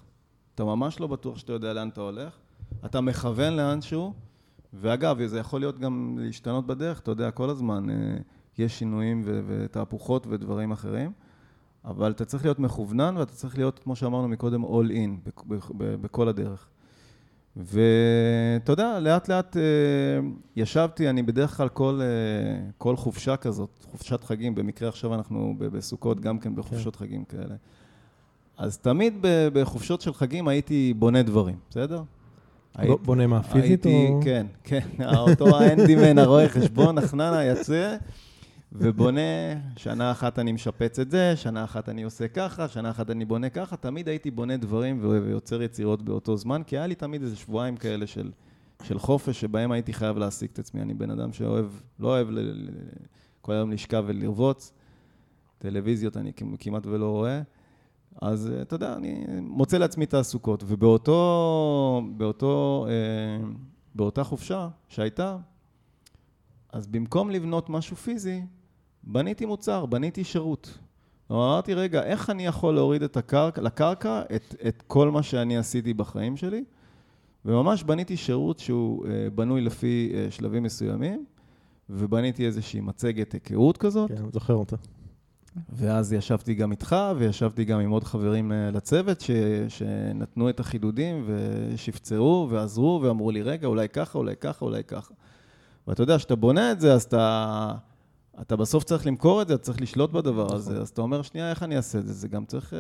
Speaker 2: אתה ממש לא בטוח שאתה יודע לאן אתה הולך, אתה מכוון לאנשהו, ואגב, זה יכול להיות גם להשתנות בדרך, אתה יודע, כל הזמן אה, יש שינויים ו- ותהפוכות ודברים אחרים, אבל אתה צריך להיות מכוונן ואתה צריך להיות, כמו שאמרנו מקודם, all in בכל הדרך. ואתה יודע, לאט לאט אה, ישבתי, אני בדרך כלל כל, אה, כל חופשה כזאת, חופשת חגים, במקרה עכשיו אנחנו ב- בסוכות גם כן בחופשות חגים כאלה. אז תמיד ב- בחופשות של חגים הייתי בונה דברים, בסדר?
Speaker 1: ב- בונה מה, פיזית
Speaker 2: הייתי,
Speaker 1: או...
Speaker 2: כן, כן, אותו האנדימן, הרואה חשבון, החננה יוצא, ובונה, שנה אחת אני משפץ את זה, שנה אחת אני עושה ככה, שנה אחת אני בונה ככה, תמיד הייתי בונה דברים ויוצר יצירות באותו זמן, כי היה לי תמיד איזה שבועיים כאלה של, של חופש, שבהם הייתי חייב להעסיק את עצמי. אני בן אדם שאוהב, לא אוהב ל, ל, כל היום לשכב ולרבוץ. טלוויזיות אני כמעט ולא רואה. אז אה, אתה יודע, אני מוצא לעצמי תעסוקות. ובאותו, באותו, אה, באותה חופשה שהייתה, אז במקום לבנות משהו פיזי, בניתי מוצר, בניתי שירות. אמרתי, רגע, איך אני יכול להוריד את הקרקע, לקרקע את, את כל מה שאני עשיתי בחיים שלי? וממש בניתי שירות שהוא אה, בנוי לפי אה, שלבים מסוימים, ובניתי איזושהי מצגת היכרות כזאת.
Speaker 1: כן, זוכר אותה.
Speaker 2: ואז ישבתי גם איתך, וישבתי גם עם עוד חברים אה, לצוות, ש, שנתנו את החידודים, ושפצרו, ועזרו, ואמרו לי, רגע, אולי ככה, אולי ככה, אולי ככה. ואתה יודע, כשאתה בונה את זה, אז אתה... אתה בסוף צריך למכור את זה, אתה צריך לשלוט בדבר הזה, נכון. אז אתה אומר, שנייה, איך אני אעשה את זה? זה גם צריך uh,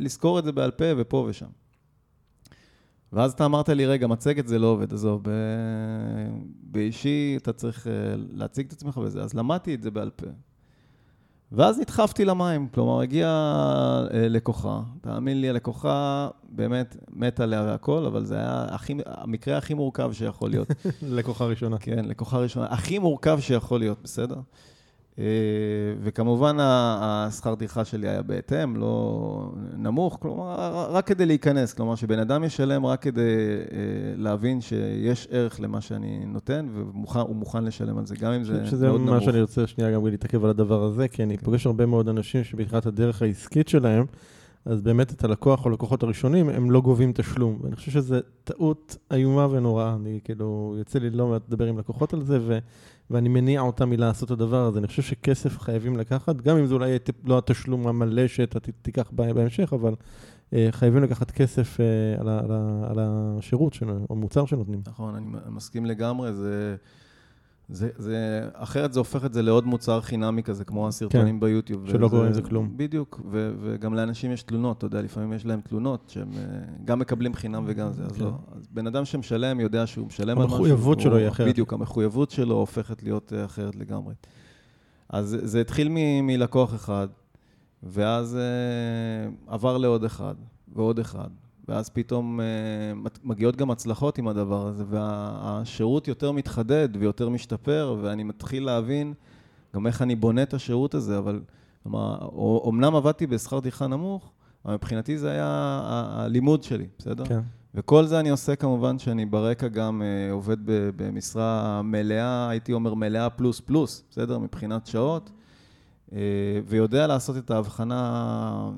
Speaker 2: לזכור את זה בעל פה ופה ושם. ואז אתה אמרת לי, רגע, מצגת זה לא עובד, עזוב, ב... באישי אתה צריך uh, להציג את עצמך וזה, אז למדתי את זה בעל פה. ואז נדחפתי למים, כלומר, הגיעה uh, לקוחה, תאמין לי, הלקוחה באמת מתה עליה והכל, אבל זה היה הכי, המקרה הכי מורכב שיכול להיות.
Speaker 1: לקוחה ראשונה.
Speaker 2: כן, לקוחה ראשונה. הכי מורכב שיכול להיות, בסדר? אה, וכמובן השכר טרחה שלי היה בהתאם, לא נמוך, כלומר, רק כדי להיכנס, כלומר שבן אדם ישלם רק כדי אה, להבין שיש ערך למה שאני נותן, והוא מוכן לשלם על זה, גם אם זה מאוד נמוך.
Speaker 1: שזה מה שאני רוצה שנייה גם להתעכב על הדבר הזה, כי אני כן. פוגש הרבה מאוד אנשים שבתחילת הדרך העסקית שלהם, אז באמת את הלקוח או לקוחות הראשונים, הם לא גובים תשלום. ואני חושב שזו טעות איומה ונוראה. אני כאילו, יוצא לי לא מעט לדבר עם לקוחות על זה, ו, ואני מניע אותם מלעשות את הדבר הזה. אני חושב שכסף חייבים לקחת, גם אם זה אולי לא התשלום המלא שאתה תיקח בהמשך, אבל אה, חייבים לקחת כסף אה, על, השירות או המוצר שנותנים.
Speaker 2: נכון, אני מסכים לגמרי. זה... זה, זה, אחרת זה הופך את זה לעוד מוצר חינמי כזה, כמו הסרטונים כן, ביוטיוב.
Speaker 1: שלא קוראים לזה כלום.
Speaker 2: בדיוק, ו, וגם לאנשים יש תלונות, אתה יודע, לפעמים יש להם תלונות שהם אה, גם מקבלים חינם וגם זה, אז כן. לא. אז בן אדם שמשלם יודע שהוא משלם על משהו.
Speaker 1: המחויבות שלו היא אחרת.
Speaker 2: בדיוק, המחויבות שלו הופכת להיות אה, אחרת לגמרי. אז זה התחיל מ, מלקוח אחד, ואז uh, עבר לעוד אחד, ועוד אחד, ואז פתאום uh, מגיעות גם הצלחות עם הדבר הזה, והשירות יותר מתחדד ויותר משתפר, ואני מתחיל להבין גם איך אני בונה את השירות הזה, אבל כלומר, אומנם עבדתי בשכר טרחה נמוך, אבל מבחינתי זה היה הלימוד שלי, בסדר? כן. וכל זה אני עושה כמובן שאני ברקע גם uh, עובד במשרה מלאה, הייתי אומר מלאה פלוס פלוס, בסדר? מבחינת שעות, uh, ויודע לעשות את ההבחנה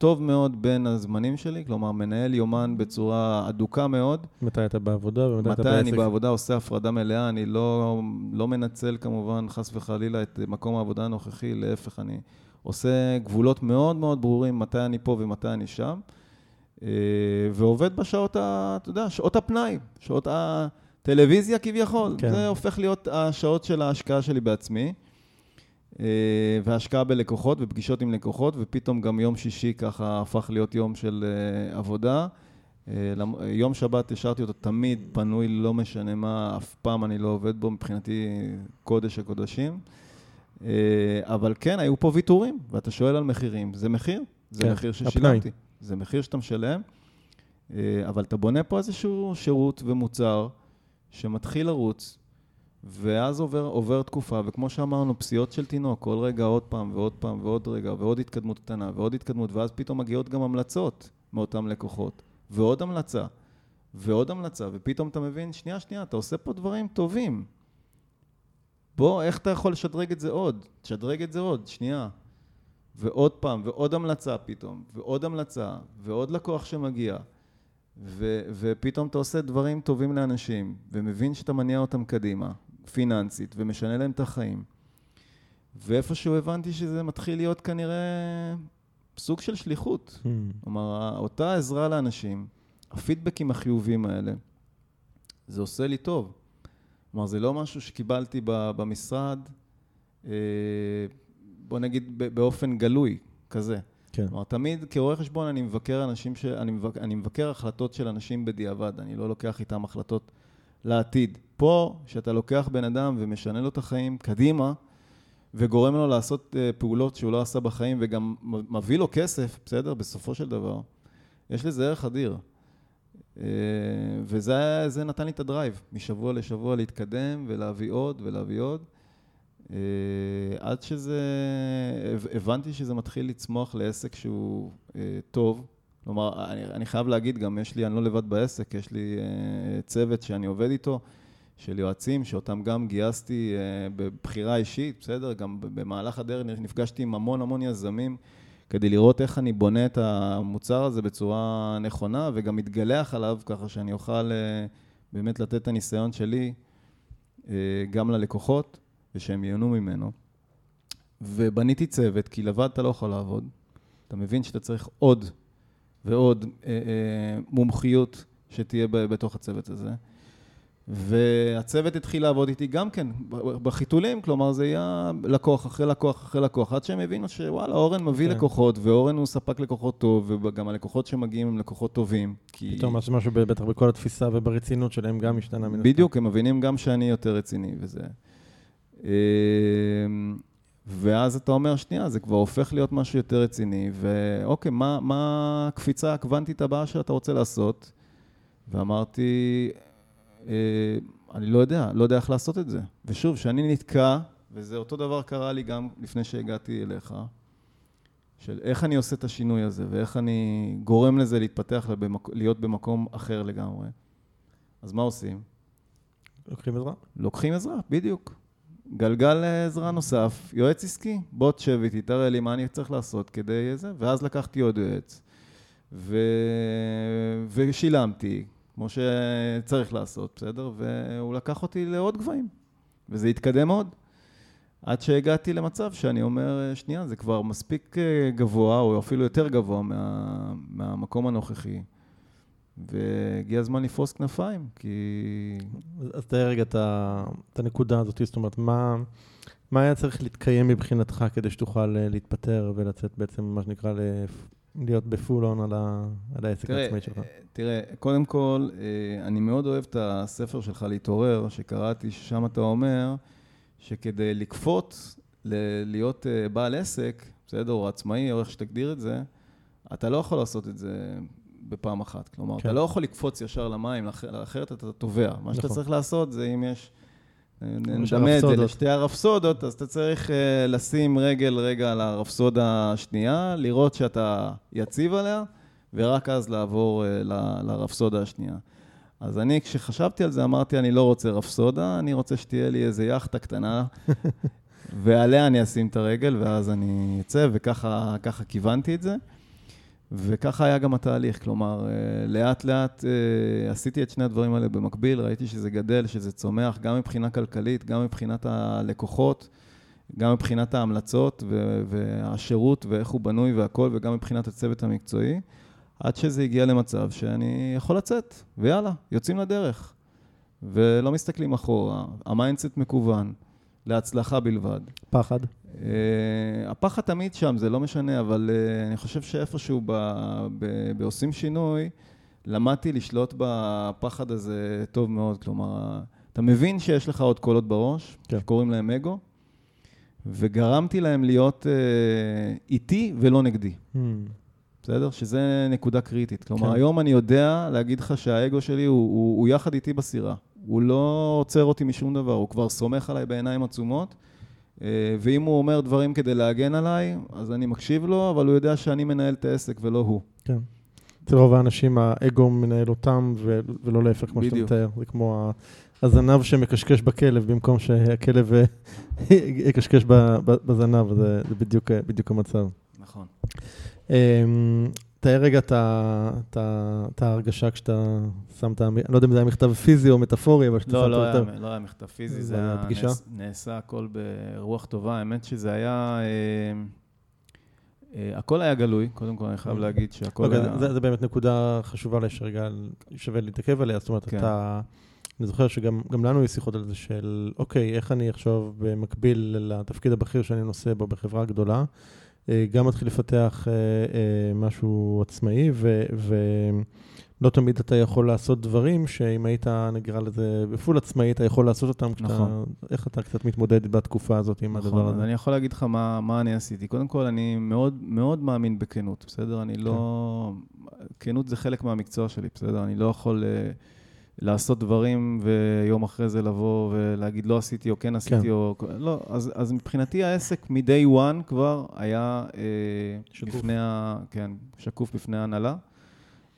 Speaker 2: טוב מאוד בין הזמנים שלי, כלומר, מנהל יומן בצורה אדוקה מאוד.
Speaker 1: מתי אתה בעבודה ומתי
Speaker 2: אתה בעסק? מתי אני בעבודה, עושה הפרדה מלאה, אני לא, לא מנצל כמובן, חס וחלילה, את מקום העבודה הנוכחי, להפך, אני עושה גבולות מאוד מאוד ברורים מתי אני פה ומתי אני שם, אה, ועובד בשעות, ה, אתה יודע, שעות הפנאי, שעות הטלוויזיה כביכול. כן. זה הופך להיות השעות של ההשקעה שלי בעצמי. אה, והשקעה בלקוחות ופגישות עם לקוחות, ופתאום גם יום שישי ככה הפך להיות יום של אה, עבודה. אה, יום שבת השארתי אותו תמיד פנוי, לא משנה מה, אף פעם אני לא עובד בו, מבחינתי קודש הקודשים. אבל כן, היו פה ויתורים, ואתה שואל על מחירים. זה מחיר, זה כן, מחיר ששילמתי. הפנאי. זה מחיר שאתה משלם, אבל אתה בונה פה איזשהו שירות ומוצר שמתחיל לרוץ, ואז עובר, עובר תקופה, וכמו שאמרנו, פסיעות של תינוק, כל רגע עוד פעם ועוד פעם ועוד רגע, ועוד התקדמות קטנה ועוד התקדמות, ואז פתאום מגיעות גם המלצות מאותם לקוחות, ועוד המלצה, ועוד המלצה, ופתאום אתה מבין, שנייה, שנייה, אתה עושה פה דברים טובים. בוא, איך אתה יכול לשדרג את זה עוד? תשדרג את זה עוד, שנייה. ועוד פעם, ועוד המלצה פתאום, ועוד המלצה, ועוד לקוח שמגיע. ו- ופתאום אתה עושה דברים טובים לאנשים, ומבין שאתה מניע אותם קדימה, פיננסית ומשנה להם את החיים. ואיפשהו הבנתי שזה מתחיל להיות כנראה סוג של שליחות. Hmm. כלומר, אותה עזרה לאנשים, הפידבקים החיוביים האלה, זה עושה לי טוב. כלומר, זה לא משהו שקיבלתי במשרד, אה, בוא נגיד באופן גלוי, כזה. כן. כלומר, תמיד כרואה חשבון אני מבקר אנשים ש... אני מבקר, אני מבקר החלטות של אנשים בדיעבד, אני לא לוקח איתם החלטות לעתיד. פה, כשאתה לוקח בן אדם ומשנה לו את החיים קדימה, וגורם לו לעשות uh, פעולות שהוא לא עשה בחיים, וגם מביא לו כסף, בסדר? בסופו של דבר, יש לזה ערך אדיר. Uh, וזה נתן לי את הדרייב, משבוע לשבוע להתקדם ולהביא עוד ולהביא עוד. עד שזה, הבנתי שזה מתחיל לצמוח לעסק שהוא טוב. כלומר, אני, אני חייב להגיד, גם יש לי, אני לא לבד בעסק, יש לי צוות שאני עובד איתו. של יועצים, שאותם גם גייסתי אה, בבחירה אישית, בסדר? גם במהלך הדרך נפגשתי עם המון המון יזמים כדי לראות איך אני בונה את המוצר הזה בצורה נכונה, וגם מתגלח עליו ככה שאני אוכל אה, באמת לתת את הניסיון שלי אה, גם ללקוחות, ושהם ייהנו ממנו. ובניתי צוות, כי לבד אתה לא יכול לעבוד. אתה מבין שאתה צריך עוד ועוד מומחיות שתהיה בתוך הצוות הזה. והצוות התחיל לעבוד איתי גם כן בחיתולים, כלומר זה היה לקוח אחרי לקוח אחרי לקוח, עד שהם הבינו שוואלה, אורן מביא כן. לקוחות, ואורן הוא ספק לקוחות טוב, וגם הלקוחות שמגיעים הם לקוחות טובים.
Speaker 1: כי... פתאום משהו, משהו בטח בכל התפיסה וברצינות שלהם גם השתנה
Speaker 2: מן בדיוק, הם מבינים גם שאני יותר רציני וזה. אמ, ואז אתה אומר, שנייה, זה כבר הופך להיות משהו יותר רציני, ואוקיי, מה, מה הקפיצה הקוונטית הבאה שאתה רוצה לעשות? ואמרתי, אני לא יודע, לא יודע איך לעשות את זה. ושוב, כשאני נתקע, וזה אותו דבר קרה לי גם לפני שהגעתי אליך, של איך אני עושה את השינוי הזה, ואיך אני גורם לזה להתפתח, לבמק... להיות במקום אחר לגמרי. אז מה עושים?
Speaker 1: לוקחים עזרה.
Speaker 2: לוקחים עזרה, בדיוק. גלגל עזרה נוסף, יועץ עסקי, בוא תשב איתי, תראה לי מה אני צריך לעשות כדי זה, ואז לקחתי עוד יועץ. ו... ושילמתי, כמו שצריך לעשות, בסדר? והוא לקח אותי לעוד גבהים, וזה התקדם עוד. עד שהגעתי למצב שאני אומר, שנייה, זה כבר מספיק אה, גבוה, או אפילו יותר גבוה מה, מהמקום הנוכחי. והגיע הזמן לפרוס כנפיים, כי...
Speaker 1: אז תאר רגע את הנקודה הזאת, זאת אומרת, מה, מה היה צריך להתקיים מבחינתך כדי שתוכל אה, להתפטר ולצאת בעצם, מה שנקרא, להיות בפול און על, על העסק העצמאי שלך?
Speaker 2: תראה, קודם כל, אה, אני מאוד אוהב את הספר שלך, להתעורר, שקראתי, ששם אתה אומר שכדי לקפוט, להיות אה, בעל עסק, בסדר, או עצמאי, או איך שתגדיר את זה, אתה לא יכול לעשות את זה בפעם אחת. כלומר, כן. אתה לא יכול לקפוץ ישר למים, אחרת אתה טובע. מה נכון. שאתה צריך לעשות זה אם יש... נדמה את זה לשתי הרפסודות, אז אתה צריך uh, לשים רגל רגע על הרפסודה השנייה, לראות שאתה יציב עליה, ורק אז לעבור uh, ל- לרפסודה השנייה. אז אני, כשחשבתי על זה, אמרתי, אני לא רוצה רפסודה, אני רוצה שתהיה לי איזה יאכטה קטנה, ועליה אני אשים את הרגל, ואז אני אצא, וככה כיוונתי את זה. וככה היה גם התהליך, כלומר, אה, לאט לאט אה, עשיתי את שני הדברים האלה במקביל, ראיתי שזה גדל, שזה צומח, גם מבחינה כלכלית, גם מבחינת הלקוחות, גם מבחינת ההמלצות והשירות ואיך הוא בנוי והכל, וגם מבחינת הצוות המקצועי, עד שזה הגיע למצב שאני יכול לצאת, ויאללה, יוצאים לדרך. ולא מסתכלים אחורה, ה mindset מכוון, להצלחה בלבד.
Speaker 1: פחד?
Speaker 2: Uh, הפחד תמיד שם, זה לא משנה, אבל uh, אני חושב שאיפשהו בעושים שינוי, למדתי לשלוט בפחד הזה טוב מאוד. כלומר, אתה מבין שיש לך עוד קולות בראש, כן. שקוראים להם אגו, וגרמתי להם להיות uh, איתי ולא נגדי. Hmm. בסדר? שזה נקודה קריטית. כלומר, כן. היום אני יודע להגיד לך שהאגו שלי הוא, הוא, הוא יחד איתי בסירה. הוא לא עוצר אותי משום דבר, הוא כבר סומך עליי בעיניים עצומות. אה, ואם הוא אומר דברים כדי להגן עליי, אז אני מקשיב לו, אבל הוא יודע שאני מנהל את העסק ולא הוא.
Speaker 1: כן. אצל רוב האנשים האגו מנהל אותם, ולא להפך, כמו שאתה מתאר. זה כמו הזנב שמקשקש בכלב, במקום שהכלב אה, יקשקש בזנב, זה בדיוק, בדיוק המצב.
Speaker 2: נכון.
Speaker 1: תאר רגע את ההרגשה כשאתה שם את ה... לא יודע אם זה היה מכתב פיזי או מטאפורי, אבל
Speaker 2: שאתה לא, שם לא את לא, לא היה מכתב פיזי, זה היה פגישה? נעשה הכל ברוח טובה. האמת שזה היה... אה, אה, הכל היה גלוי, קודם כל אני חייב אוקיי. להגיד שהכל
Speaker 1: אוקיי, היה... זה באמת נקודה חשובה שרגע שווה להתעכב עליה, זאת אומרת, כן. אתה... אני זוכר שגם לנו יש שיחות על זה של, אוקיי, איך אני עכשיו במקביל לתפקיד הבכיר שאני נושא בו בחברה גדולה, אה, גם מתחיל לפתח אה, אה, משהו עצמאי, ו... ו לא תמיד אתה יכול לעשות דברים שאם היית, נקרא לזה, בפול עצמאי, אתה יכול לעשות אותם. נכון. כשאתה, איך אתה קצת מתמודד בתקופה הזאת עם נכון, הדבר הזה?
Speaker 2: נכון, אני יכול להגיד לך מה, מה אני עשיתי. קודם כל, אני מאוד, מאוד מאמין בכנות, בסדר? אני לא... כן. כנות זה חלק מהמקצוע שלי, בסדר? אני לא יכול uh, לעשות דברים ויום אחרי זה לבוא ולהגיד לא עשיתי או כן עשיתי כן. או... לא, אז, אז מבחינתי העסק מ-day one כבר היה uh, שקוף. בפני ה... כן, שקוף בפני ההנהלה.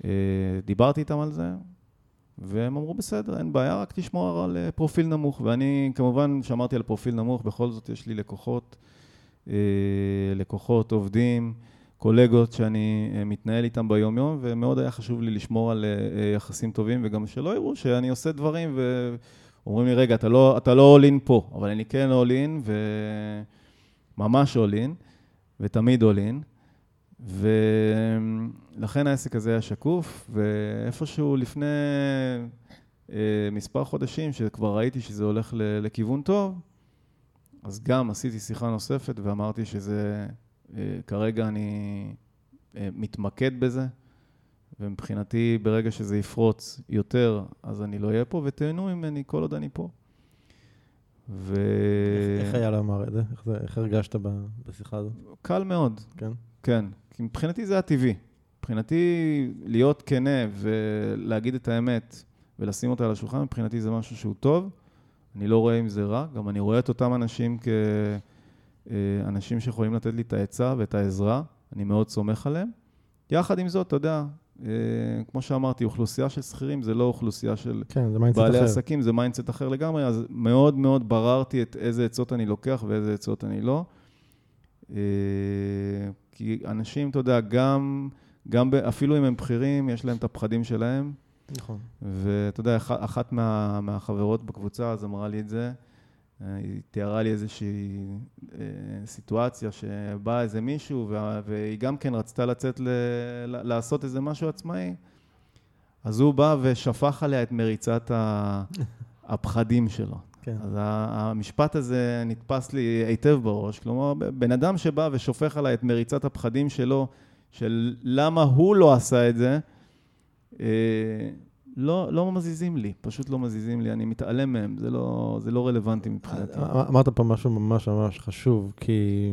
Speaker 2: אה, דיברתי איתם על זה, והם אמרו, בסדר, אין בעיה, רק תשמור על אה, פרופיל נמוך. ואני כמובן שמרתי על פרופיל נמוך, בכל זאת יש לי לקוחות, אה, לקוחות, עובדים, קולגות שאני מתנהל איתם ביום-יום, ומאוד היה חשוב לי לשמור על יחסים טובים, וגם שלא יראו שאני עושה דברים, ואומרים לי, רגע, אתה לא, אתה לא all פה, אבל אני כן all in, וממש all in, ותמיד all in. ולכן העסק הזה היה שקוף, ואיפשהו לפני אה, מספר חודשים, שכבר ראיתי שזה הולך לכיוון טוב, אז גם עשיתי שיחה נוספת ואמרתי שזה, אה, כרגע אני אה, מתמקד בזה, ומבחינתי, ברגע שזה יפרוץ יותר, אז אני לא אהיה פה, ותהנו ממני כל עוד אני פה.
Speaker 1: ו... איך, איך היה לומר את זה? איך, זה, איך הרגשת בשיחה הזאת?
Speaker 2: קל מאוד.
Speaker 1: כן?
Speaker 2: כן. כי מבחינתי זה הטבעי. מבחינתי להיות כנה ולהגיד את האמת ולשים אותה על השולחן, מבחינתי זה משהו שהוא טוב. אני לא רואה אם זה רע, גם אני רואה את אותם אנשים כאנשים שיכולים לתת לי את העצה ואת העזרה, אני מאוד סומך עליהם. יחד עם זאת, אתה יודע, אה, כמו שאמרתי, אוכלוסייה של שכירים זה לא אוכלוסייה של
Speaker 1: כן,
Speaker 2: בעלי אחר. עסקים, זה mindset אחר לגמרי, אז מאוד מאוד בררתי את איזה עצות אני לוקח ואיזה עצות אני לא. אה, כי אנשים, אתה יודע, גם, גם אפילו אם הם בכירים, יש להם את הפחדים שלהם.
Speaker 1: נכון.
Speaker 2: ואתה יודע, אחת מה, מהחברות בקבוצה אז אמרה לי את זה, היא תיארה לי איזושהי אה, סיטואציה שבא איזה מישהו והיא גם כן רצתה לצאת ל, לעשות איזה משהו עצמאי, אז הוא בא ושפך עליה את מריצת הפחדים שלו. כן. אז המשפט הזה נתפס לי היטב בראש. כלומר, בן אדם שבא ושופך עליי את מריצת הפחדים שלו, של למה הוא לא עשה את זה, אה, לא, לא מזיזים לי, פשוט לא מזיזים לי, אני מתעלם מהם, זה לא, זה לא רלוונטי מבחינתי.
Speaker 1: אמרת פה משהו ממש ממש חשוב, כי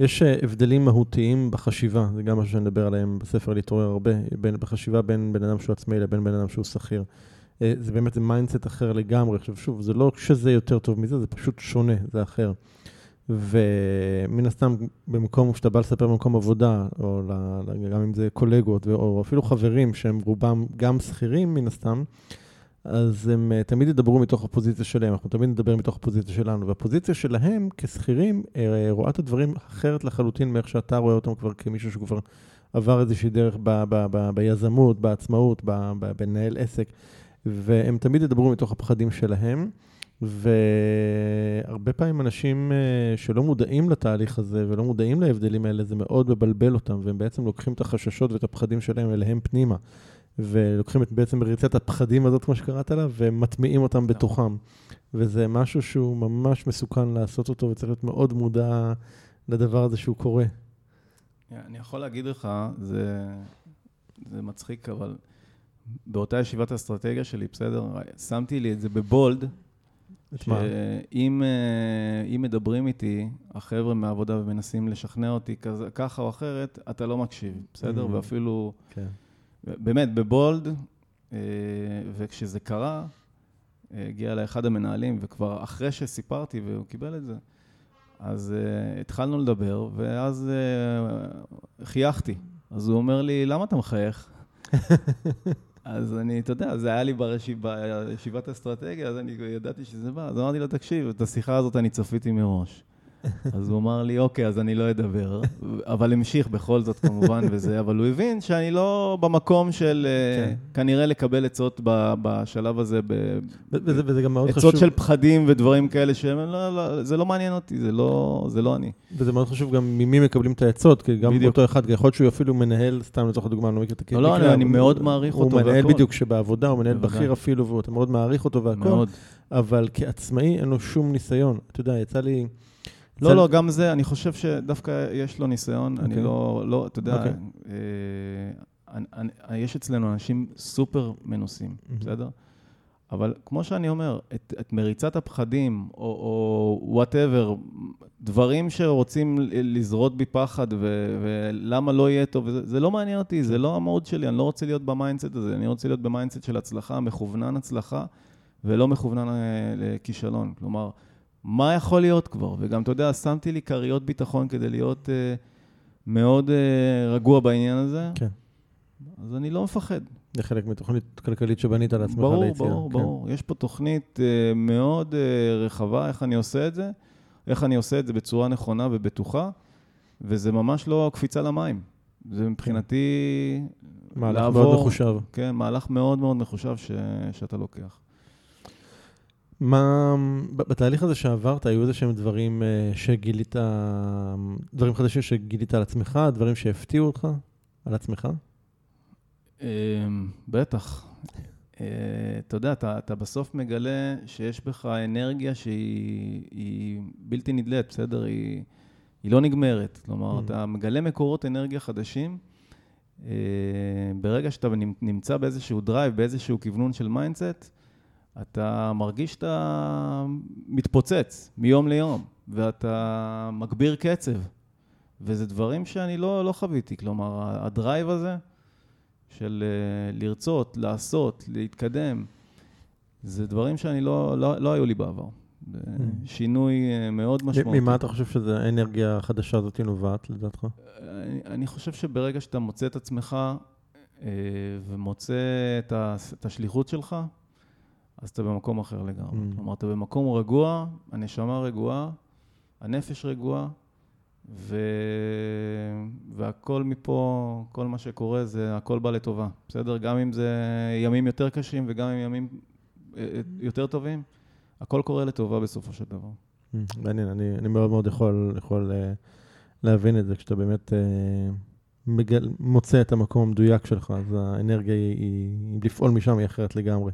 Speaker 1: יש אה, הבדלים מהותיים בחשיבה, זה גם משהו שאני מדבר עליהם בספר להתעורר הרבה, בין, בחשיבה בין בן אדם שהוא עצמאי לבין בן אדם שהוא שכיר. אה, זה באמת mindset אחר לגמרי. עכשיו, שוב, זה לא שזה יותר טוב מזה, זה פשוט שונה, זה אחר. ומן הסתם, במקום שאתה בא לספר במקום עבודה, או גם אם זה קולגות, או אפילו חברים שהם רובם גם שכירים מן הסתם, אז הם uh, תמיד ידברו מתוך הפוזיציה שלהם, אנחנו תמיד נדבר מתוך הפוזיציה שלנו, והפוזיציה שלהם כשכירים uh, רואה את הדברים אחרת לחלוטין מאיך שאתה רואה אותם כבר כמישהו שכבר עבר איזושהי דרך ב- ב- ב- ביזמות, בעצמאות, בנהל עסק. והם תמיד ידברו מתוך הפחדים שלהם, והרבה פעמים אנשים אה, שלא מודעים לתהליך הזה ולא מודעים להבדלים האלה, זה מאוד מבלבל אותם, והם בעצם לוקחים את החששות ואת הפחדים שלהם אליהם פנימה. ולוקחים את בעצם מריצת הפחדים הזאת, כמו שקראת לה, ומטמיעים אותם בתוכם. וזה משהו שהוא ממש מסוכן לעשות אותו, וצריך להיות מאוד מודע לדבר הזה שהוא קורה.
Speaker 2: אני יכול להגיד לך, זה, זה מצחיק, אבל באותה ישיבת אסטרטגיה שלי, בסדר? שמתי לי את זה בבולד, שאם אה, מדברים איתי, החבר'ה מהעבודה ומנסים לשכנע אותי כזה, ככה או אחרת, אתה לא מקשיב, בסדר? Mm-hmm. ואפילו, כן. באמת, בבולד, אה, וכשזה קרה, הגיע אליי אחד המנהלים, וכבר אחרי שסיפרתי והוא קיבל את זה, אז uh, התחלנו לדבר, ואז uh, חייכתי. אז הוא אומר לי, למה אתה מחייך? אז אני, אתה יודע, זה היה לי בישיבת אסטרטגיה, אז אני ידעתי שזה בא. אז אמרתי לו, תקשיב, את השיחה הזאת אני צפיתי מראש. אז הוא אמר לי, אוקיי, אז אני לא אדבר, אבל המשיך בכל זאת כמובן וזה, אבל הוא הבין שאני לא במקום של אה, כן. כנראה לקבל עצות בשלב הזה,
Speaker 1: וזה, וזה גם מאוד עצות חשוב.
Speaker 2: עצות של פחדים ודברים כאלה שהם, לא, לא, זה לא מעניין אותי, זה לא, זה לא אני.
Speaker 1: וזה מאוד חשוב גם ממי מקבלים את העצות, כי גם באותו אחד, יכול להיות שהוא אפילו מנהל, סתם לצורך הדוגמה, אני לא מכיר את
Speaker 2: הקטע. לא, לא, אני, אני מאוד מעריך אותו.
Speaker 1: הוא מנהל בדיוק שבעבודה, הוא מנהל בכיר אפילו, ואתה מאוד מעריך אותו והכל, אבל כעצמאי אין לו שום ניסיון. אתה יודע, יצא לי...
Speaker 2: לא, לא, גם זה, אני חושב שדווקא יש לו ניסיון, אני
Speaker 1: אוקיי.
Speaker 2: לא, לא, אתה יודע,
Speaker 1: אוקיי.
Speaker 2: אה, אני- אני- יש אצלנו אנשים סופר מנוסים, בסדר? אבל כמו שאני אומר, את, את מריצת הפחדים, או whatever, דברים שרוצים לזרות בי פחד, ו, ולמה לא יהיה טוב, וזה, זה לא מעניין אותי, זה לא המהות שלי, אני לא רוצה להיות ב mindset הזה, אני רוצה להיות ב mindset של הצלחה, מכוונן הצלחה, ולא מכוונן אה, לכישלון. כלומר, מה יכול להיות כבר? וגם, אתה יודע, שמתי לי כריות ביטחון כדי להיות אה, מאוד אה, רגוע בעניין הזה,
Speaker 1: כן.
Speaker 2: אז אני לא מפחד.
Speaker 1: זה חלק מתוכנית כלכלית שבנית לעצמך
Speaker 2: ברור,
Speaker 1: ליציאה.
Speaker 2: ברור,
Speaker 1: כן.
Speaker 2: ברור. יש פה תוכנית אה, מאוד אה, רחבה, איך אני עושה את זה, איך אני עושה את זה בצורה נכונה ובטוחה, וזה ממש לא קפיצה למים. זה מבחינתי
Speaker 1: מהלך
Speaker 2: לעבור-
Speaker 1: מאוד מחושב.
Speaker 2: כן, מהלך מאוד מאוד מחושב ש, שאתה לוקח.
Speaker 1: מה, בתהליך הזה שעברת, היו איזה שהם דברים אה, שגילית, דברים חדשים שגילית על עצמך, דברים שהפתיעו אותך על עצמך?
Speaker 2: אה, בטח. אה, אתה יודע, אתה, אתה בסוף מגלה שיש בך אנרגיה שהיא היא בלתי נדלית, בסדר? היא, היא לא נגמרת. כלומר,
Speaker 1: Mm.
Speaker 2: אתה מגלה מקורות אנרגיה חדשים. אה, ברגע שאתה נמ- נמצא באיזשהו drive, באיזשהו כוונון של mindset, אתה מרגיש שאתה מתפוצץ מיום ליום, ואתה מגביר קצב. וזה דברים שאני לא, לא חוויתי. כלומר, הדרייב הזה, של אה, לרצות, לעשות, להתקדם. זה דברים שאני לא, לא, לא היו לי בעבר. זה שינוי אה, מאוד משמעותי.
Speaker 1: ממה אתה חושב שזה האנרגיה החדשה הזאת נובעת, לדעתך?
Speaker 2: אני, אני חושב שברגע שאתה מוצא את עצמך אה, ומוצא את, ה, את השליחות שלך, אז אתה במקום אחר לגמרי.
Speaker 1: Mm.
Speaker 2: כלומר, אתה במקום רגוע, הנשמה רגועה, הנפש רגועה, ו... והכל מפה, כל מה שקורה, זה הכל בא לטובה. בסדר? גם אם זה ימים יותר קשים וגם אם ימים אה, אה, יותר טובים, הכל קורה לטובה בסופו של דבר.
Speaker 1: Mm, מעניין, אני, אני מאוד מאוד יכול, יכול uh, להבין את זה, כשאתה באמת מגל, מוצא את המקום המדויק שלך, אז האנרגיה היא, היא לפעול משם היא אחרת לגמרי.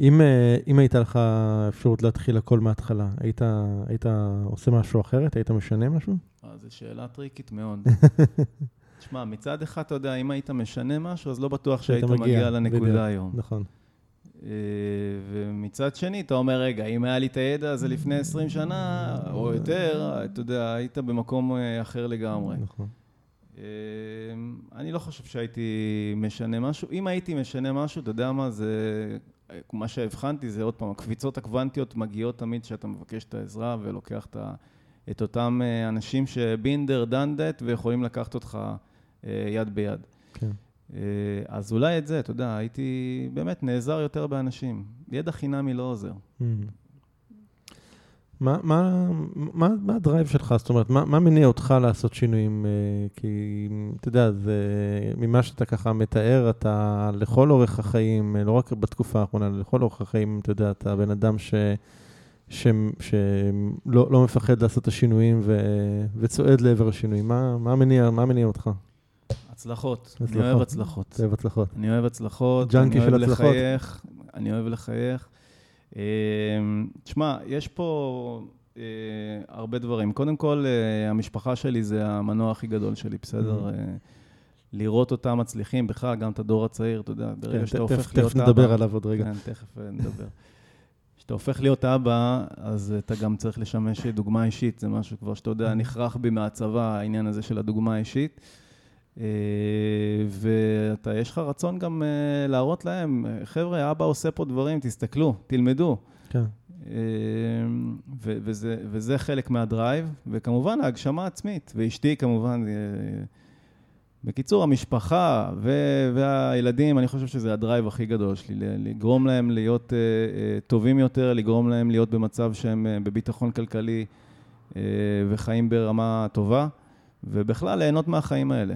Speaker 1: אם, uh, אם הייתה לך אפשרות להתחיל הכל מההתחלה, היית, היית עושה משהו אחרת? היית משנה משהו?
Speaker 2: אה, זו שאלה טריקית מאוד. תשמע, מצד אחד, אתה יודע, אם היית משנה משהו, אז לא בטוח שהיית
Speaker 1: מגיע,
Speaker 2: מגיע לנקודה
Speaker 1: בדיוק.
Speaker 2: היום.
Speaker 1: נכון.
Speaker 2: אה, ומצד שני, אתה אומר, רגע, אם היה לי את הידע הזה לפני 20 שנה, או יותר, אתה יודע, היית במקום אה, אחר לגמרי.
Speaker 1: נכון.
Speaker 2: אה, אני לא חושב שהייתי משנה משהו. אם הייתי משנה משהו, אתה יודע מה, זה... מה שהבחנתי זה עוד פעם, הקביצות הקוונטיות מגיעות תמיד כשאתה מבקש את העזרה ולוקח את, את אותם אה, אנשים שבינדר דנדט ויכולים לקחת אותך אה, יד ביד.
Speaker 1: כן.
Speaker 2: אה, אז אולי את זה, אתה יודע, הייתי באמת נעזר יותר באנשים. ידע חינמי לא עוזר.
Speaker 1: Mm. מה, מה, מה, מה הדרייב שלך? זאת אומרת, מה, מה מניע אותך לעשות שינויים? אה, כי, אתה יודע, זה, ממה שאתה ככה מתאר, אתה לכל אורך החיים, אה, לא רק בתקופה האחרונה, לכל אורך החיים, אתה יודע, אתה בן אדם ש... שלא לא, מפחד לעשות את השינויים ו, וצועד לעבר השינויים. מה, מה, מניע, מה מניע אותך?
Speaker 2: הצלחות. אני
Speaker 1: הצלחות.
Speaker 2: אוהב הצלחות.
Speaker 1: זה הצלחות.
Speaker 2: אני אוהב הצלחות,
Speaker 1: ג'אנקי
Speaker 2: אני אוהב
Speaker 1: של הצלחות.
Speaker 2: לחייך, אני אוהב לחייך. אה, תשמע, יש פה אה, הרבה דברים. קודם כל, אה, המשפחה שלי זה המנוע הכי גדול שלי, בסדר?
Speaker 1: Mhm.
Speaker 2: אה, לראות אותם מצליחים, בכלל, גם את הדור הצעיר, אתה יודע, ברגע
Speaker 1: כן,
Speaker 2: שאתה
Speaker 1: תכף-
Speaker 2: הופך להיות
Speaker 1: תכף
Speaker 2: אבא...
Speaker 1: נדבר עליו עוד רגע.
Speaker 2: כן, תכף נדבר. כשאתה הופך להיות אבא, אז אתה גם צריך לשמש דוגמה אישית, זה משהו כבר שאתה יודע, נכרח בי מהצבא, העניין הזה של הדוגמה האישית. אה, ואתה, יש לך רצון גם אה, להראות להם, אה, חבר'ה, אבא עושה פה דברים, תסתכלו, תלמדו.
Speaker 1: כן.
Speaker 2: ו- וזה, וזה חלק מה drive, וכמובן ההגשמה העצמית, ואשתי כמובן. בקיצור, המשפחה ו- והילדים, אני חושב שזה ה drive הכי גדול שלי, לגרום להם להיות uh, טובים יותר, לגרום להם להיות במצב שהם uh, בביטחון כלכלי uh, וחיים ברמה טובה, ובכלל ליהנות מהחיים האלה.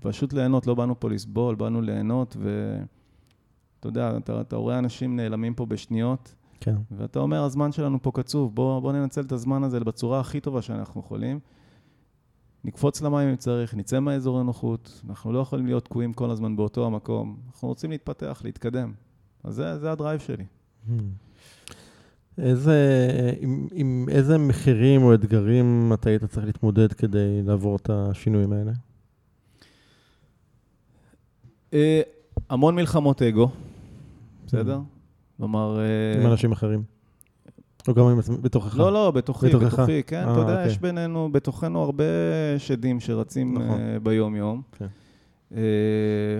Speaker 2: פשוט ליהנות, לא באנו פה לסבול, באנו ליהנות, ואתה יודע, אתה, אתה רואה אנשים נעלמים פה בשניות,
Speaker 1: כן.
Speaker 2: ואתה אומר, הזמן שלנו פה קצוב, בוא, בוא ננצל את הזמן הזה בצורה הכי טובה שאנחנו יכולים. נקפוץ למים אם צריך, נצא מהאזור הנוחות, אנחנו לא יכולים להיות תקועים כל הזמן באותו המקום, אנחנו רוצים להתפתח, להתקדם. אז זה, זה הדרייב שלי.
Speaker 1: Hmm. איזה, עם, עם איזה מחירים או אתגרים אתה היית צריך להתמודד כדי לעבור את השינויים האלה?
Speaker 2: אה, המון מלחמות אגו, בסדר? כלומר...
Speaker 1: אה, עם אנשים אחרים. או גם בתוכך?
Speaker 2: לא, לא, בתוכי, בתוכך. בתוכי, כן, אתה יודע, אוקיי. יש בינינו, בתוכנו הרבה שדים שרצים נכון. ביום-יום. כן.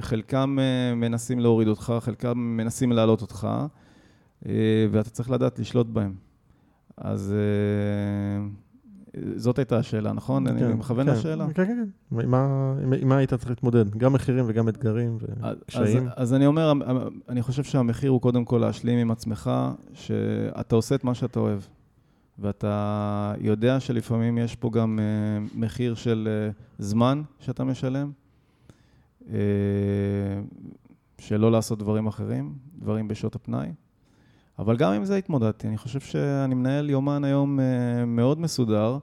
Speaker 2: חלקם מנסים להוריד אותך, חלקם מנסים להעלות אותך. אה, ואתה צריך לדעת לשלוט בהם. אז אה, זאת הייתה השאלה, נכון? כן, אני מכוון כן, לשאלה.
Speaker 1: כן, כן, כן. עם מה היית צריך להתמודד? גם מחירים וגם אתגרים וקשיים?
Speaker 2: אז, אז אני אומר, אני חושב שהמחיר הוא קודם כל להשלים עם עצמך, שאתה עושה את מה שאתה אוהב. ואתה יודע שלפעמים יש פה גם uh, מחיר של uh, זמן שאתה משלם, uh, שלא לעשות דברים אחרים, דברים בשעות הפנאי. אבל גם עם זה התמודדתי. אני חושב שאני מנהל יומן היום אה, מאוד מסודר,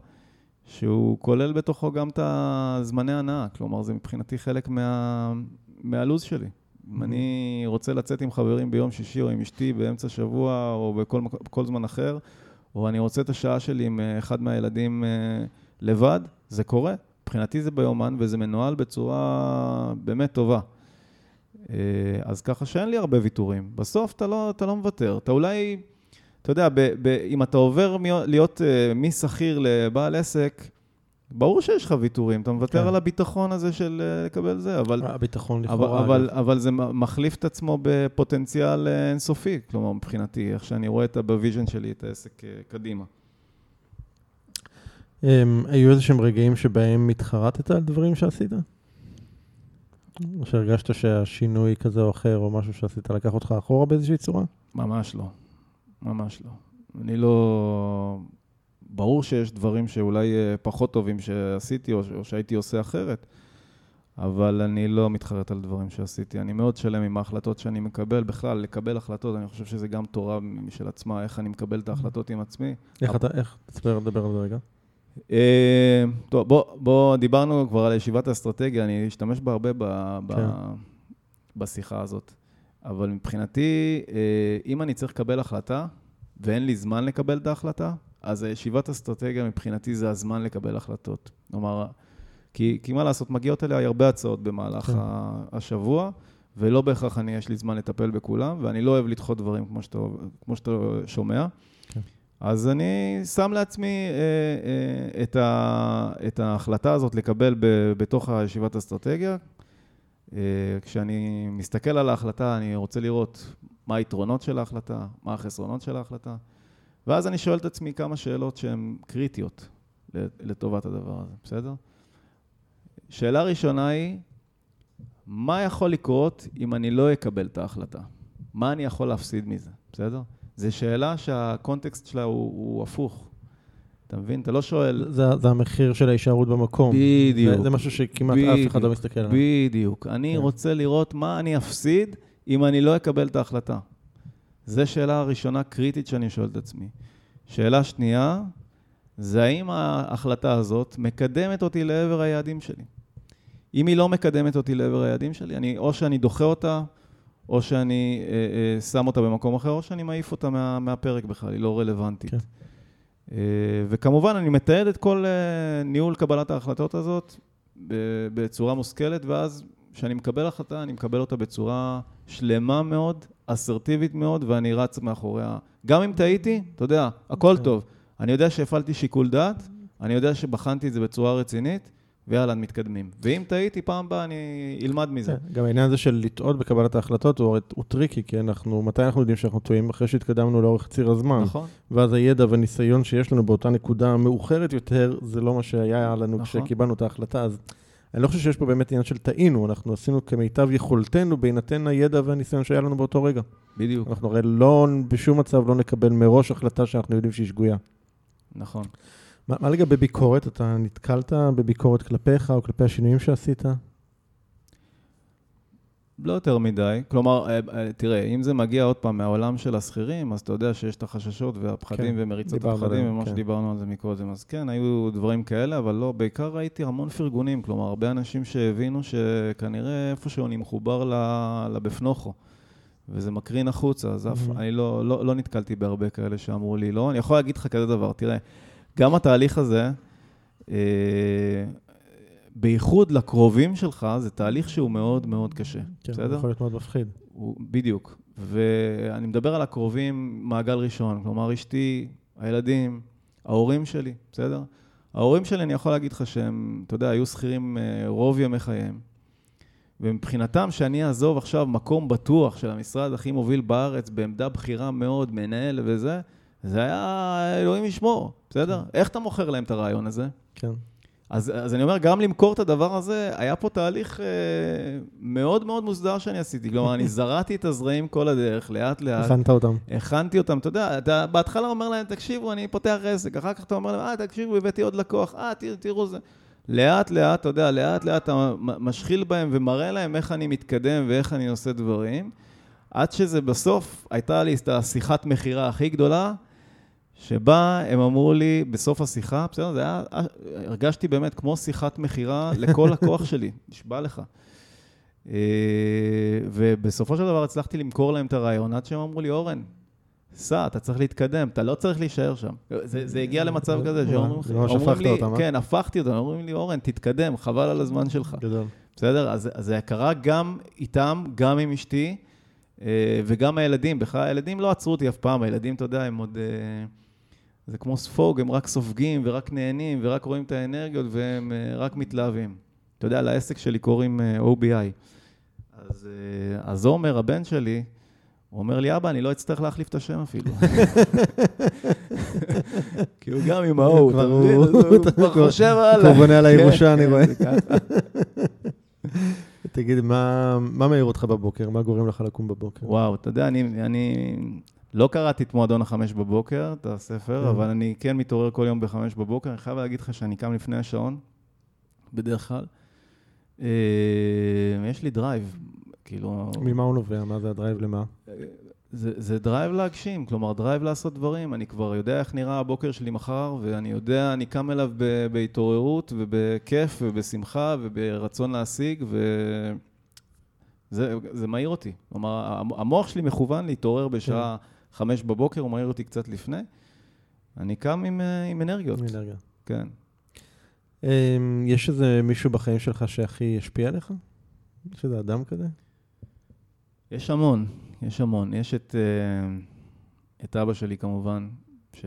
Speaker 2: שהוא כולל בתוכו גם את הזמני הנאה. כלומר, זה מבחינתי חלק מה... מהלו"ז שלי. אם אני רוצה לצאת עם חברים ביום שישי או עם אשתי באמצע שבוע או בכל, בכל זמן אחר, או אני רוצה את השעה שלי עם אה, אחד מהילדים אה, לבד, זה קורה. מבחינתי זה ביומן וזה מנוהל בצורה באמת טובה. אה, אז ככה שאין לי הרבה ויתורים. בסוף אתה לא, אתה לא מוותר. אתה אולי, אתה יודע, ב, ב, אם אתה עובר להיות uh, משכיר לבעל עסק, ברור שיש לך ויתורים, אתה מוותר כן. על הביטחון הזה של uh, לקבל זה, אבל...
Speaker 1: הביטחון לכאורה.
Speaker 2: אבל, אבל, אבל זה מחליף את עצמו בפוטנציאל אינסופי, כלומר, מבחינתי, איך שאני רואה את ב vision שלי, את העסק קדימה.
Speaker 1: Um, היו איזה שהם רגעים שבהם התחרטת על דברים שעשית? או שהרגשת שהשינוי כזה או אחר, או משהו שעשית, לקח אותך אחורה באיזושהי צורה?
Speaker 2: ממש לא. ממש לא. אני לא... ברור שיש דברים שאולי אה, פחות טובים שעשיתי, או, או שהייתי עושה אחרת, אבל אני לא מתחרט על דברים שעשיתי. אני מאוד שלם עם ההחלטות שאני מקבל. בכלל, לקבל החלטות, אני חושב שזה גם תורה משל עצמה, איך אני מקבל את ההחלטות עם עצמי.
Speaker 1: איך אתה, איך, תספר, לדבר על זה רגע.
Speaker 2: אה, טוב, בוא, בוא, דיברנו כבר על ישיבת האסטרטגיה, אני אשתמש בה הרבה ב, ב, כן. בשיחה הזאת. אבל מבחינתי, אה, אם אני צריך לקבל החלטה, ואין לי זמן לקבל את ההחלטה, אז ישיבת אסטרטגיה מבחינתי זה הזמן לקבל החלטות. כלומר, כי, כי מה לעשות, מגיעות אליה הרבה הצעות במהלך כן. השבוע, ולא בהכרח אני, יש לי זמן לטפל בכולם, ואני לא אוהב לדחות דברים כמו שאתה, כמו שאתה שומע. אז אני שם לעצמי אה, אה, את, ה, את ההחלטה הזאת לקבל ב, בתוך הישיבת אסטרטגיה. אה, כשאני מסתכל על ההחלטה, אני רוצה לראות מה היתרונות של ההחלטה, מה החסרונות של ההחלטה, ואז אני שואל את עצמי כמה שאלות שהן קריטיות לטובת הדבר הזה, בסדר? שאלה ראשונה היא, מה יכול לקרות אם אני לא אקבל את ההחלטה? מה אני יכול להפסיד מזה, בסדר? זו שאלה שהקונטקסט שלה הוא, הוא הפוך. אתה מבין? אתה לא שואל...
Speaker 1: זה, זה המחיר של ההישארות במקום.
Speaker 2: בדיוק.
Speaker 1: זה, זה משהו שכמעט בדיוק, אף אחד לא מסתכל עליו.
Speaker 2: בדיוק. אני כן. רוצה לראות מה אני אפסיד אם אני לא אקבל את ההחלטה. זו שאלה הראשונה קריטית שאני שואל את עצמי. שאלה שנייה, זה האם ההחלטה הזאת מקדמת אותי לעבר היעדים שלי. אם היא לא מקדמת אותי לעבר היעדים שלי, אני, או שאני דוחה אותה, או שאני אה, אה, שם אותה במקום אחר, או שאני מעיף אותה מה, מהפרק בכלל, היא לא רלוונטית. כן. אה, וכמובן, אני מתעד את כל אה, ניהול קבלת ההחלטות הזאת בצורה מושכלת, ואז כשאני מקבל החלטה, אני מקבל אותה בצורה שלמה מאוד, אסרטיבית מאוד, ואני רץ מאחוריה. גם אם טעיתי, אתה יודע, הכל כן. טוב. אני יודע שהפעלתי שיקול דעת, אני יודע שבחנתי את זה בצורה רצינית, ויאללה, מתקדמים. ואם טעיתי, פעם הבאה אני אלמד מזה.
Speaker 1: כן, גם העניין הזה של לטעות בקבלת ההחלטות הוא, הוא tricky, כי אנחנו, מתי אנחנו יודעים שאנחנו טועים? אחרי שהתקדמנו לאורך ציר הזמן.
Speaker 2: נכון.
Speaker 1: ואז הידע והניסיון שיש לנו באותה נקודה מאוחרת יותר, זה לא מה שהיה לנו נכון. כשקיבלנו את ההחלטה. אז אני לא חושב שיש פה באמת עניין של טעינו, אנחנו עשינו כמיטב יכולתנו בהינתן הידע והניסיון שהיה לנו באותו רגע.
Speaker 2: בדיוק.
Speaker 1: אנחנו הרי לא, בשום מצב לא נקבל מראש החלטה שאנחנו יודעים שהיא שגויה.
Speaker 2: נכון.
Speaker 1: מה, מה לגבי ביקורת? אתה נתקלת בביקורת כלפיך או כלפי השינויים שעשית?
Speaker 2: לא יותר מדי. כלומר, אה, אה, תראה, אם זה מגיע עוד פעם מהעולם של השכירים, אז אתה יודע שיש את החששות והפחדים כן, ומריצות הפחדים, ומה כן. שדיברנו על זה מקודם. אז כן, היו דברים כאלה, אבל לא, בעיקר ראיתי המון פרגונים. כלומר, הרבה אנשים שהבינו שכנראה איפשהו אני מחובר לבפנוכו. וזה מקרין החוצה, אז אף,
Speaker 3: Mhm.
Speaker 2: אני לא, לא, לא נתקלתי בהרבה כאלה שאמרו לי לא. אני יכול להגיד לך כזה דבר, תראה, גם התהליך הזה, אה, בייחוד לקרובים שלך, זה תהליך שהוא מאוד מאוד קשה,
Speaker 3: כן,
Speaker 2: בסדר?
Speaker 3: יכול להיות מאוד מפחיד.
Speaker 2: הוא, בדיוק. ואני מדבר על הקרובים מעגל ראשון, כלומר אשתי, הילדים, ההורים שלי, בסדר? ההורים שלי, אני יכול להגיד לך שהם, אתה יודע, היו שכירים אה, רוב ימי חייהם. ומבחינתם, שאני אעזוב עכשיו מקום בטוח של המשרד הכי מוביל בארץ, בעמדה בכירה מאוד, מנהל וזה, זה היה אלוהים ישמור, בסדר? איך אתה מוכר להם את הרעיון הזה?
Speaker 3: כן.
Speaker 2: אז, אז אני אומר, גם למכור את הדבר הזה, היה פה תהליך אה, מאוד מאוד מוסדר שאני עשיתי. כלומר, אני זרעתי את הזרעים כל הדרך, לאט-לאט.
Speaker 3: הכנת אותם.
Speaker 2: הכנתי אותם, אתה יודע, אתה בהתחלה אומר להם, תקשיבו, אני פותח עסק, אחר כך אתה אומר להם, אה, תקשיבו, הבאתי עוד לקוח, אה, תראו, תראו זה. לאט לאט, אתה יודע, לאט לאט אתה משחיל בהם ומראה להם איך אני מתקדם ואיך אני עושה דברים, עד שזה בסוף, הייתה לי את השיחת מכירה הכי גדולה, שבה הם אמרו לי, בסוף השיחה, בסדר, זה היה, הרגשתי באמת כמו שיחת מכירה לכל לקוח שלי, נשבע לך. אה, ובסופו של דבר הצלחתי למכור להם את הרעיון, עד שהם אמרו לי, אורן, סע, אתה צריך להתקדם, אתה לא צריך להישאר שם. זה, זה הגיע למצב כזה, שאומרים
Speaker 3: זה ממש
Speaker 2: אומרים
Speaker 3: הפכת
Speaker 2: לי,
Speaker 3: אותם, אה?
Speaker 2: כן, הפכתי אותם, אומרים לי, אורן, תתקדם, חבל על הזמן שלך.
Speaker 3: גדול.
Speaker 2: בסדר? אז, אז זה קרה גם איתם, גם עם אשתי, אה, וגם הילדים. בכלל, הילדים לא עצרו אותי אף פעם, הילדים, אתה יודע, הם עוד... זה כמו ספוג, הם רק סופגים ורק נהנים ורק רואים את האנרגיות והם אה, רק מתלהבים. אתה יודע, לעסק שלי קוראים אה, OBI. אז, אה, אז עומר, הבן שלי, הוא אומר לי, אבא, אני לא אצטרך להחליף את השם אפילו. כי הוא גם עם ההוא, אתה מבין?
Speaker 3: הוא-
Speaker 2: הוא כבר חושב הלאה.
Speaker 3: כבר בונה על הירושה,
Speaker 2: כן,
Speaker 3: אני
Speaker 2: כן,
Speaker 3: רואה. תגיד, מה מעיר אותך בבוקר? מה גורם לך לקום בבוקר?
Speaker 2: וואו, אתה יודע, אני לא קראתי את מועדון החמש בבוקר, את הספר,
Speaker 3: Mm.
Speaker 2: אבל אני כן מתעורר כל יום בחמש בבוקר. אני חייב להגיד לך שאני קם לפני השעון, בדרך כלל. אה, יש לי drive, כאילו...
Speaker 3: ממה הוא נובע? מה זה ה drive למה?
Speaker 2: זה, זה drive להגשים, כלומר drive לעשות דברים. אני כבר יודע איך נראה הבוקר שלי מחר, ואני יודע, אני קם אליו ב, בהתעוררות ובכיף ובשמחה וברצון להשיג, וזה זה מעיר אותי. כלומר, המ- המוח שלי מכוון להתעורר בשעה חמש בבוקר, הוא מעיר אותי קצת לפני. אני קם עם, אה, עם אנרגיות,
Speaker 3: עם אנרגיה.
Speaker 2: כן.
Speaker 3: אמ, יש איזה מישהו בחיים שלך שהכי השפיע עליך? יש איזה אדם כזה?
Speaker 2: יש המון, יש המון. יש את, אה, את אבא שלי כמובן, ש...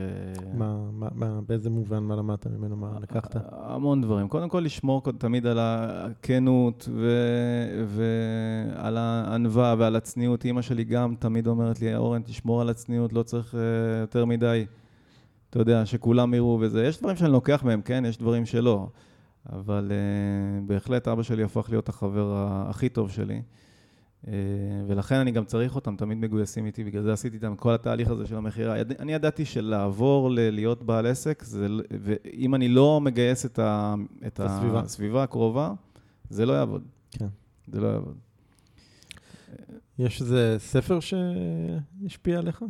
Speaker 3: מה, מה, מה, באיזה מובן, מה למדת ממנו, מה לקחת?
Speaker 2: המון דברים. קודם כל, לשמור תמיד על הכנות ו- ועל הענווה ועל הצניעות. אימא שלי גם תמיד אומרת לי, אורן, תשמור על הצניעות, לא צריך uh, יותר מדי, אתה יודע, שכולם יראו וזה. יש דברים שאני לוקח מהם, כן? יש דברים שלא. אבל uh, בהחלט אבא שלי הפך להיות החבר הכי טוב שלי. Uh, ולכן אני גם צריך אותם, תמיד מגויסים איתי, בגלל זה עשיתי איתם כל התהליך הזה של המכירה. אני ידעתי שלעבור ל- להיות בעל עסק, זה, ואם אני לא מגייס את, ה, את
Speaker 3: הסביבה.
Speaker 2: הסביבה הקרובה, זה לא יעבוד.
Speaker 3: כן.
Speaker 2: זה לא יעבוד.
Speaker 3: יש איזה ספר שהשפיע עליך?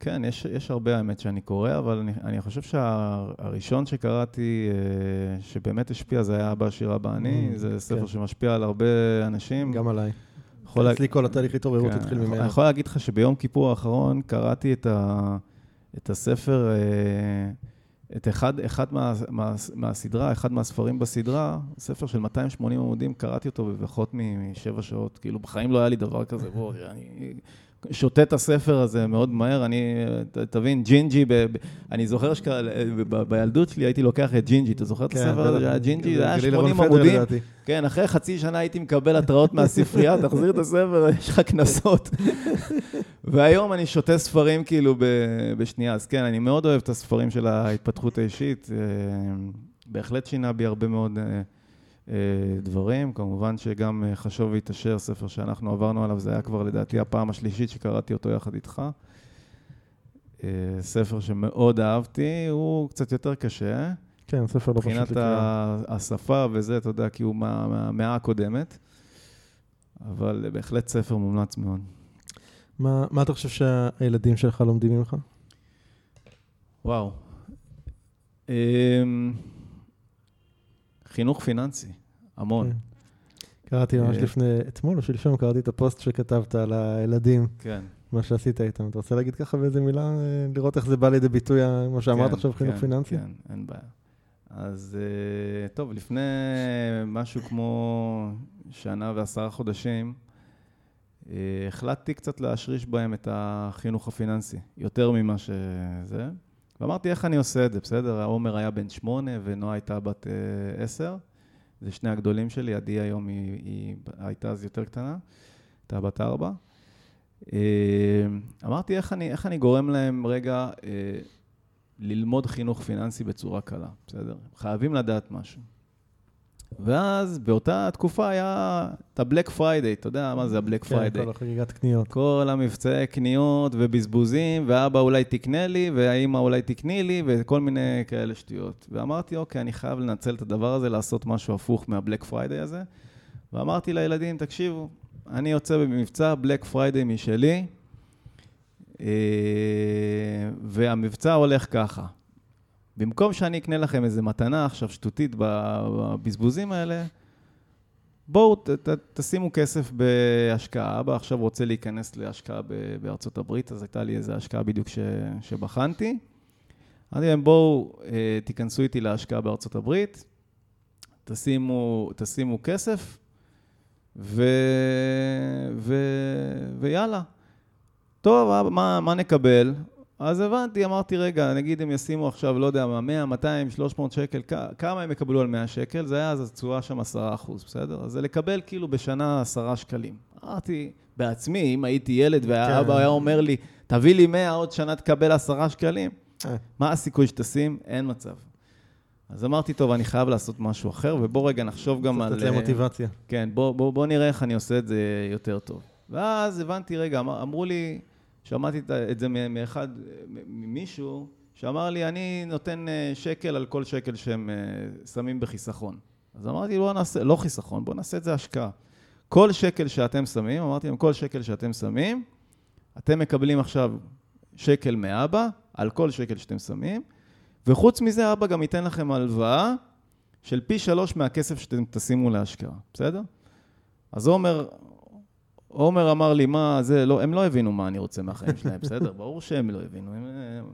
Speaker 2: כן, יש, יש הרבה האמת שאני קורא, אבל אני, אני חושב שהראשון שקראתי, אה, שבאמת השפיע, זה היה אבא עשיר אבא אני.
Speaker 3: Mm,
Speaker 2: זה ספר
Speaker 3: כן.
Speaker 2: שמשפיע על הרבה אנשים.
Speaker 3: גם עליי.
Speaker 2: יכול
Speaker 3: אצלי כל התהליך התעוררות
Speaker 2: כן,
Speaker 3: התחיל ממנו.
Speaker 2: אני יכול להגיד לך שביום כיפור האחרון קראתי את, ה, את הספר, אה, את אחד, אחד מה, מה, מהסדרה, אחד מהספרים בסדרה, ספר של 280 עמודים, קראתי אותו בפחות משבע שעות. כאילו, בחיים לא היה לי דבר כזה, בוא, אני שותה את הספר הזה מאוד מהר. אני, ת- תבין, ג'ינג'י, ב, ב, אני זוכר שבילדות שלי הייתי לוקח את ג'ינג'י, אתה זוכר את
Speaker 3: כן,
Speaker 2: הספר הזה? שהיה ג'ינג'י, זה היה
Speaker 3: גלילה רון
Speaker 2: 80
Speaker 3: פדר,
Speaker 2: עמודים. כן, אחרי חצי שנה הייתי מקבל התראות מהספרייה, תחזיר את הספר, יש לך קנסות. והיום אני שותה ספרים כאילו ב- בשנייה. אז כן, אני מאוד אוהב את הספרים של ההתפתחות האישית. אה, בהחלט שינה בי הרבה מאוד אה, אה, דברים. כמובן שגם אה, חשוב והתעשר, ספר שאנחנו עברנו עליו, זה היה כבר לדעתי הפעם השלישית שקראתי אותו יחד איתך. אה, ספר שמאוד אהבתי, הוא קצת יותר קשה.
Speaker 3: כן, ספר לא פשוט
Speaker 2: מבחינת
Speaker 3: לקרוא.
Speaker 2: ה- השפה וזה, אתה יודע, כי הוא מה- מהמאה הקודמת, אבל בהחלט ספר מומלץ מאוד.
Speaker 3: מה מה אתה חושב שהילדים שלך לומדים ממך?
Speaker 2: וואו. חינוך פיננסי, המון.
Speaker 3: כן. קראתי ממש
Speaker 2: אה,
Speaker 3: לפני, אתמול או שלשום קראתי את הפוסט שכתבת על הילדים,
Speaker 2: כן.
Speaker 3: מה שעשית איתם. אתה רוצה להגיד ככה באיזה מילה, אה, לראות איך זה בא לידי ביטוי, ה- מה שאמרת
Speaker 2: כן,
Speaker 3: עכשיו, חינוך
Speaker 2: כן,
Speaker 3: פיננסי?
Speaker 2: כן, אין בעיה. אז אה, טוב, לפני משהו כמו שנה ועשרה חודשים, אה, החלטתי קצת להשריש בהם את החינוך הפיננסי, יותר ממה שזה. ואמרתי, איך אני עושה את זה, בסדר? עומר היה בן שמונה ונועה הייתה בת אה, עשר. זה שני הגדולים שלי, עדי היום היא, היא הייתה אז יותר קטנה, הייתה בת ארבע. אה, אמרתי, איך אני, איך אני גורם להם רגע אה, ללמוד חינוך פיננסי בצורה קלה, בסדר? חייבים לדעת משהו. ואז באותה תקופה היה את ה-Black Friday, אתה יודע מה זה ה-Black
Speaker 3: כן,
Speaker 2: Friday?
Speaker 3: כל החגיגת קניות.
Speaker 2: כל המבצעי קניות ובזבוזים, ואבא אולי תקנה לי, והאימא אולי תקני לי, וכל מיני כאלה שטויות. ואמרתי, אוקיי, אני חייב לנצל את הדבר הזה, לעשות משהו הפוך מה-Black Friday הזה. ואמרתי לילדים, תקשיבו, אני יוצא במבצע Black Friday משלי, אה, והמבצע הולך ככה. במקום שאני אקנה לכם איזה מתנה עכשיו שטותית בבזבוזים האלה, בואו ת, ת, תשימו כסף בהשקעה. אבא עכשיו רוצה להיכנס להשקעה ב- בארצות הברית, אז הייתה לי איזו השקעה בדיוק ש, שבחנתי. אמרתי להם, בואו אה, תיכנסו איתי להשקעה בארצות הברית, תשימו, תשימו כסף, ו, ו, ויאללה. טוב, מה, מה נקבל? אז הבנתי, אמרתי, רגע, נגיד הם ישימו עכשיו, לא יודע, 100, 200, 300 שקל, כמה הם יקבלו על 100 שקל? זה היה אז התשואה שם 10 אחוז, בסדר? אז זה לקבל כאילו בשנה 10 שקלים. אמרתי, בעצמי, אם הייתי ילד והאבא
Speaker 3: כן.
Speaker 2: היה אומר לי, תביא לי 100, עוד שנה תקבל 10 שקלים,
Speaker 3: אה.
Speaker 2: מה הסיכוי שתשים? אין מצב. אז אמרתי, טוב, אני חייב לעשות משהו אחר, ובוא רגע נחשוב גם על...
Speaker 3: לתת להם
Speaker 2: אה,
Speaker 3: מוטיבציה.
Speaker 2: כן, בוא, בוא, בוא נראה איך אני עושה את זה יותר טוב. ואז הבנתי, רגע, אמר- אמרו לי, שמעתי את- זה מאחד, ממישהו, שאמר לי, אני נותן אה, שקל על כל שקל שהם אה, שמים בחיסכון. אז אמרתי, בוא נעשה, לא חיסכון, בוא נעשה את זה השקעה. כל שקל שאתם שמים, אמרתי להם, כל שקל שאתם שמים, אתם מקבלים עכשיו שקל מאבא על כל שקל שאתם שמים, וחוץ מזה, אבא גם ייתן לכם הלוואה של פי שלוש מהכסף שאתם תשימו להשקעה, בסדר? אז עומר, עומר אמר לי, מה זה, לא, הם לא הבינו מה אני רוצה מהחיים שלהם, בסדר? ברור שהם לא הבינו. הם.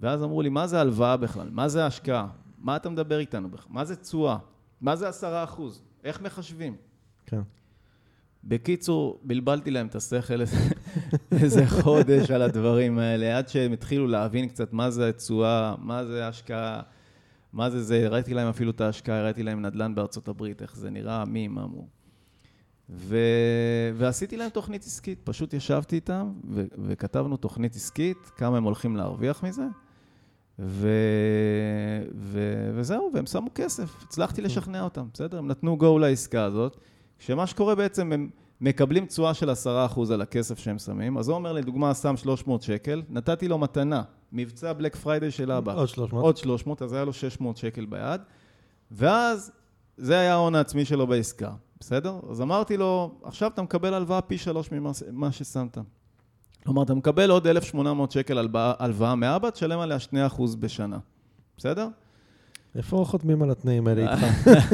Speaker 2: ואז אמרו לי, מה זה הלוואה בכלל? מה זה השקעה? מה אתה מדבר איתנו בכלל? מה זה תשואה? מה זה עשרה אחוז? איך מחשבים?
Speaker 3: כן.
Speaker 2: בקיצור, בלבלתי להם את השכל איזה, איזה חודש על הדברים האלה, עד שהם התחילו להבין קצת מה זה תשואה, מה זה השקעה, מה זה זה, הראיתי להם אפילו את ההשקעה, הראיתי להם נדל"ן בארצות הברית, איך זה נראה, מי, מה אמרו. ו... ועשיתי להם תוכנית עסקית, פשוט ישבתי איתם ו... וכתבנו תוכנית עסקית, כמה הם הולכים להרוויח מזה, ו... ו... וזהו, והם שמו כסף, הצלחתי לשכנע אותם, בסדר? הם נתנו גו לעסקה הזאת, שמה שקורה בעצם, הם מקבלים תשואה של 10% על הכסף שהם שמים, אז הוא אומר לדוגמה, שם 300 שקל, נתתי לו מתנה, מבצע בלק פריידי של אבא.
Speaker 3: עוד 300.
Speaker 2: עוד 300, אז היה לו 600 שקל ביד, ואז זה היה ההון העצמי שלו בעסקה, בסדר? אז אמרתי לו, עכשיו אתה מקבל הלוואה פי שלוש ממה מה ששמת. כלומר, אתה מקבל עוד 1,800 שקל הלוואה- הלוואה מאבא, תשלם עליה 2% בשנה, בסדר?
Speaker 3: איפה חותמים על התנאים האלה איתך?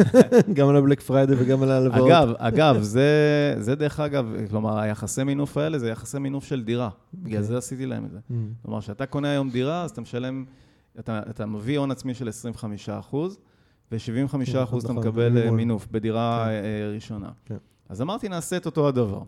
Speaker 3: גם על הבלק פריידי וגם על ההלוואות.
Speaker 2: אגב, אגב, זה, זה דרך אגב, כלומר, היחסי מינוף האלה זה יחסי מינוף של דירה. בגלל זה עשיתי להם את זה.
Speaker 3: Mm.
Speaker 2: כלומר, כשאתה קונה היום דירה, אז אתה משלם, אתה, אתה מביא הון עצמי של 25 אחוז, ו-75 אחוז אתה
Speaker 3: נכון,
Speaker 2: מקבל אה. מינוף בדירה
Speaker 3: כן.
Speaker 2: אה, ראשונה.
Speaker 3: כן.
Speaker 2: אז אמרתי, נעשה את אותו הדבר.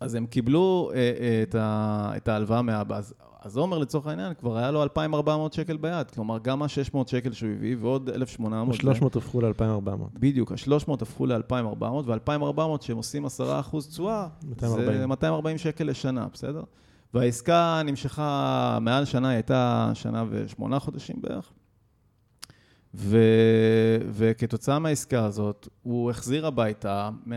Speaker 2: אז הם קיבלו אה, אה, את, ההלוואה מאבא. אז, עומר, לצורך העניין, כבר היה לו 2,400 שקל ביד. כלומר, גם ה-600 שקל שהוא הביא, ועוד 1,800.
Speaker 3: 300 הפכו ל-2400.
Speaker 2: בדיוק, ה-300 הפכו ל-2,400, ו-2,400 שהם עושים 10% תשואה, זה
Speaker 3: 240.
Speaker 2: 240 שקל לשנה, בסדר? והעסקה נמשכה מעל שנה, היא הייתה שנה ושמונה חודשים בערך. ו... וכתוצאה מהעסקה הזאת, הוא החזיר הביתה 100-300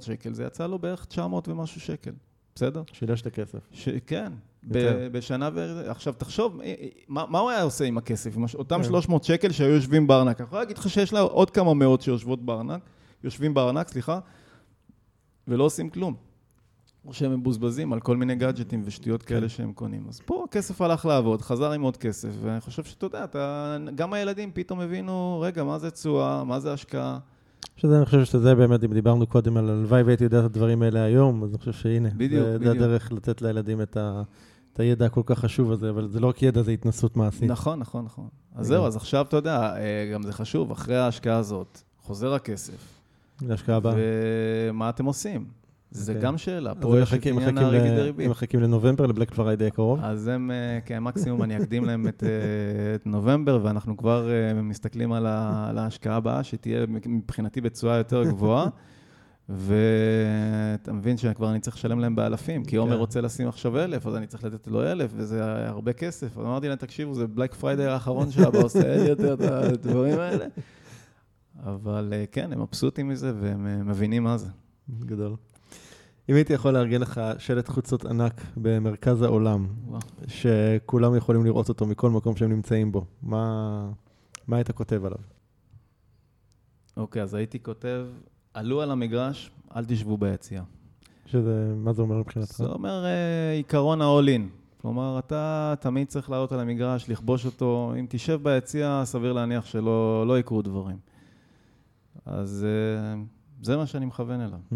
Speaker 2: שקל, זה יצא לו בערך 900 ומשהו שקל, בסדר?
Speaker 3: שילש את הכסף.
Speaker 2: ש... כן, ב... בשנה ו... עכשיו, תחשוב, אה, אה, מה, מה הוא היה עושה עם הכסף? עם אותם
Speaker 3: כן.
Speaker 2: 300 שקל שהיו יושבים בארנק. אני יכול להגיד לך שיש לה עוד כמה מאות שיושבות בארנק, יושבים בארנק, סליחה, ולא עושים כלום. או שהם מבוזבזים על כל מיני גאדג'טים ושטויות
Speaker 3: כן.
Speaker 2: כאלה שהם קונים. אז פה הכסף הלך לעבוד, חזר עם עוד כסף, ואני חושב שאתה יודע, אתה, גם הילדים פתאום הבינו, רגע, מה זה תשואה, מה זה השקעה.
Speaker 1: שזה, אני חושב שזה באמת, אם דיברנו קודם על הלוואי והייתי יודע את הדברים האלה היום, אז אני חושב שהנה,
Speaker 2: בדיוק,
Speaker 1: זה,
Speaker 2: בדיוק.
Speaker 1: זה הדרך לתת לילדים את, ה, את הידע הכל כך חשוב הזה, אבל זה לא רק ידע, זה התנסות מעשית.
Speaker 2: נכון, נכון, נכון. אז. זהו, אז עכשיו אתה יודע, אה, גם זה חשוב, אחרי ההשקעה הזאת, חוזר הכסף.
Speaker 1: להשקעה הבאה.
Speaker 2: ומה אתם עושים? זה
Speaker 1: אוקיי.
Speaker 2: גם שאלה. פה
Speaker 1: הם
Speaker 2: יש את עניין הריבית
Speaker 1: הם
Speaker 2: דריבית.
Speaker 1: מחכים לנובמבר, לבלק פריידי הקרוב.
Speaker 2: אז הם, אה, כן, מקסימום אני אקדים להם את, אה, נובמבר, ואנחנו כבר אה, מסתכלים על, ההשקעה הבאה, שתהיה מבחינתי בתשואה יותר גבוהה. ואתה מבין שכבר אני צריך לשלם להם באלפים, כי עומר
Speaker 1: כן.
Speaker 2: רוצה לשים עכשיו אלף, אז אני צריך לתת לו אלף, וזה הרבה כסף. אז אמרתי להם, תקשיבו, זה בלק פריידי האחרון שאבא עושה אין יותר את הדברים האלה. אבל כן, הם מבסוטים מזה, והם מבינים מה זה.
Speaker 1: גדול. אם הייתי יכול לארגן לך שלט חוצות ענק במרכז העולם,
Speaker 2: וואו.
Speaker 1: שכולם יכולים לראות אותו מכל מקום שהם נמצאים בו, מה, מה היית כותב עליו?
Speaker 2: אוקיי, אז הייתי כותב, עלו על המגרש, אל תשבו ביציאה.
Speaker 1: שזה, מה זה אומר מבחינתך?
Speaker 2: זה אומר אה, עיקרון ה-all in. כלומר, אתה תמיד צריך לעלות על המגרש, לכבוש אותו. אם תשב ביציע, סביר להניח שלא לא יקרו דברים. אז אה, זה מה שאני מכוון אליו.
Speaker 1: Mm.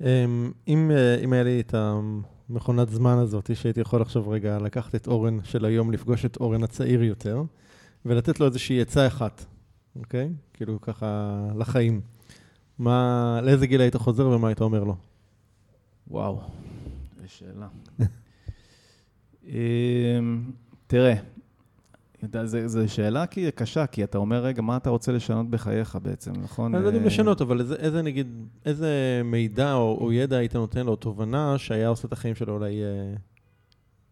Speaker 1: אמ, אם, אה, אם היה לי את המכונת זמן הזאת, שהייתי יכול עכשיו רגע לקחת את אורן של היום, לפגוש את אורן הצעיר יותר, ולתת לו איזושהי עצה אחת, אוקיי? כאילו ככה לחיים. מה, לאיזה גיל היית חוזר ומה היית אומר לו?
Speaker 2: וואו, זו שאלה. אמ, תראה, זו שאלה כי- קשה, כי אתה אומר, רגע, מה אתה רוצה לשנות בחייך בעצם, נכון?
Speaker 1: אני לא
Speaker 2: אה,
Speaker 1: לשנות, אבל איזה, איזה נגיד, איזה מידע או, או ידע היית נותן לו, תובנה שהיה עושה את החיים שלו אולי אה,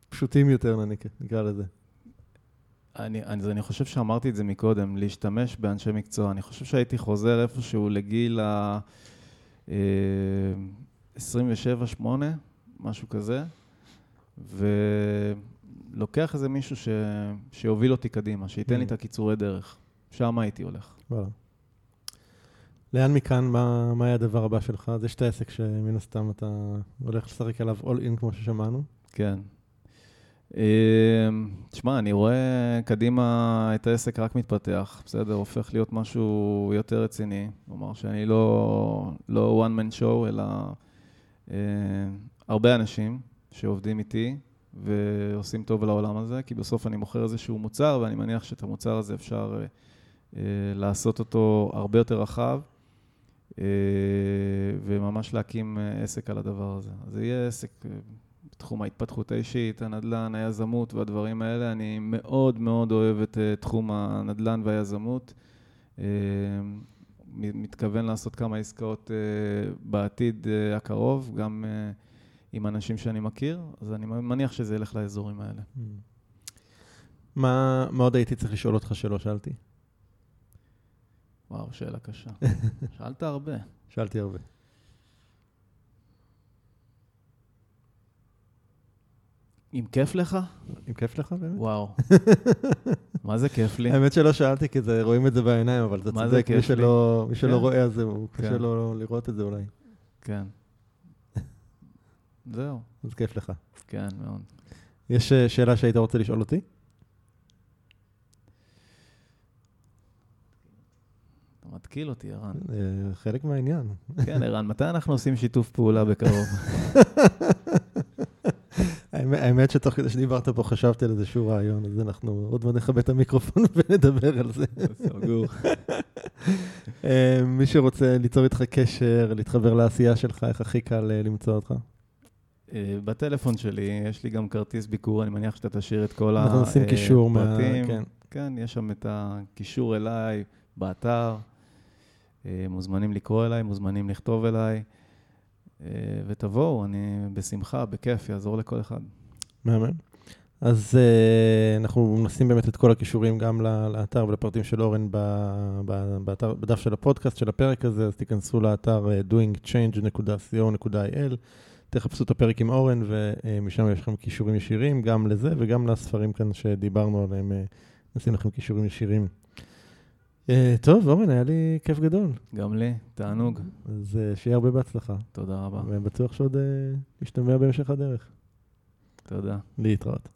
Speaker 1: פשוטים יותר, נק- נקרא לזה.
Speaker 2: אני, אני, אז אני חושב שאמרתי את זה מקודם, להשתמש באנשי מקצוע. אני חושב שהייתי חוזר איפשהו לגיל ה... אה, 27-8, משהו כזה, ולוקח איזה מישהו ש... שיוביל אותי קדימה, שייתן לי
Speaker 1: Mm.
Speaker 2: את הקיצורי דרך. שם הייתי הולך.
Speaker 1: וואלה. לאן מכאן, מה, מה היה הדבר הבא שלך? אז יש את העסק שמן הסתם אתה הולך לשחק עליו all in כמו ששמענו.
Speaker 2: כן. אה, תשמע, אני רואה קדימה את העסק רק מתפתח, בסדר? הופך להיות משהו יותר רציני. כלומר שאני לא, לא one man show, אלא אה, הרבה אנשים שעובדים איתי ועושים טוב לעולם הזה, כי בסוף אני מוכר איזשהו מוצר, ואני מניח שאת המוצר הזה אפשר אה, אה, לעשות אותו הרבה יותר רחב. אה, וממש להקים אה, עסק על הדבר הזה. אז זה יהיה עסק אה, בתחום ההתפתחות האישית, הנדל"ן, היזמות והדברים האלה. אני מאוד מאוד אוהב את תחום הנדל"ן והיזמות. אה, מתכוון לעשות כמה עסקאות אה, בעתיד אה, הקרוב, גם אה, עם אנשים שאני מכיר, אז אני מניח שזה ילך לאזורים האלה.
Speaker 1: מה, מה עוד הייתי צריך לשאול אותך שלא שאלתי?
Speaker 2: וואו, שאלה קשה. שאלת הרבה.
Speaker 1: שאלתי הרבה.
Speaker 2: אם כיף לך?
Speaker 1: אם כיף לך באמת?
Speaker 2: וואו. מה זה כיף לי?
Speaker 1: האמת שלא שאלתי, כי זה, רואים את זה בעיניים, אבל אתה צודק, מי? שלא, מי שלא
Speaker 2: כן.
Speaker 1: רואה, אז
Speaker 2: כן.
Speaker 1: קשה לו לראות את זה אולי.
Speaker 2: כן. זהו,
Speaker 1: אז כיף לך.
Speaker 2: כן, מאוד.
Speaker 1: יש אה, שאלה שהיית רוצה לשאול אותי?
Speaker 2: אתה מתקיל אותי, ערן.
Speaker 1: אה, חלק מהעניין.
Speaker 2: כן, ערן, מתי אנחנו עושים שיתוף פעולה בקרוב?
Speaker 1: האמת- שתוך כדי שדיברת פה חשבתי על איזשהו רעיון, אז אנחנו עוד מעט נכבה את המיקרופון ונדבר על זה.
Speaker 2: סגור.
Speaker 1: אה, מי שרוצה ליצור איתך קשר, להתחבר לעשייה שלך, איך הכי קל למצוא אותך?
Speaker 2: אה, בטלפון שלי יש לי גם כרטיס ביקור, אני מניח שאתה תשאיר את כל
Speaker 1: אנחנו נשים קישור מה...
Speaker 2: הפרטים.
Speaker 1: כן.
Speaker 2: כן, יש שם את הקישור אליי באתר. אה, מוזמנים לקרוא אליי, מוזמנים לכתוב אליי. אה, ותבואו, אני בשמחה, בכיף, יעזור לכל אחד.
Speaker 1: מהמם. אז uh, אנחנו נשים באמת את כל הכישורים גם לאתר ולפרטים של אורן ב- ב- באתר, בדף של הפודקאסט של הפרק הזה, אז תיכנסו לאתר doingchange.co.il, תחפשו את הפרק עם אורן ומשם יש לכם כישורים ישירים, גם לזה וגם לספרים כאן שדיברנו עליהם, uh, נשים לכם כישורים ישירים. Uh, טוב, אורן, היה לי כיף גדול,
Speaker 2: גם לי, תענוג.
Speaker 1: אז uh, שיהיה הרבה בהצלחה,
Speaker 2: תודה רבה.
Speaker 1: ובטוח שעוד uh, נשתמע בהמשך הדרך.
Speaker 2: תודה.
Speaker 1: להתראות.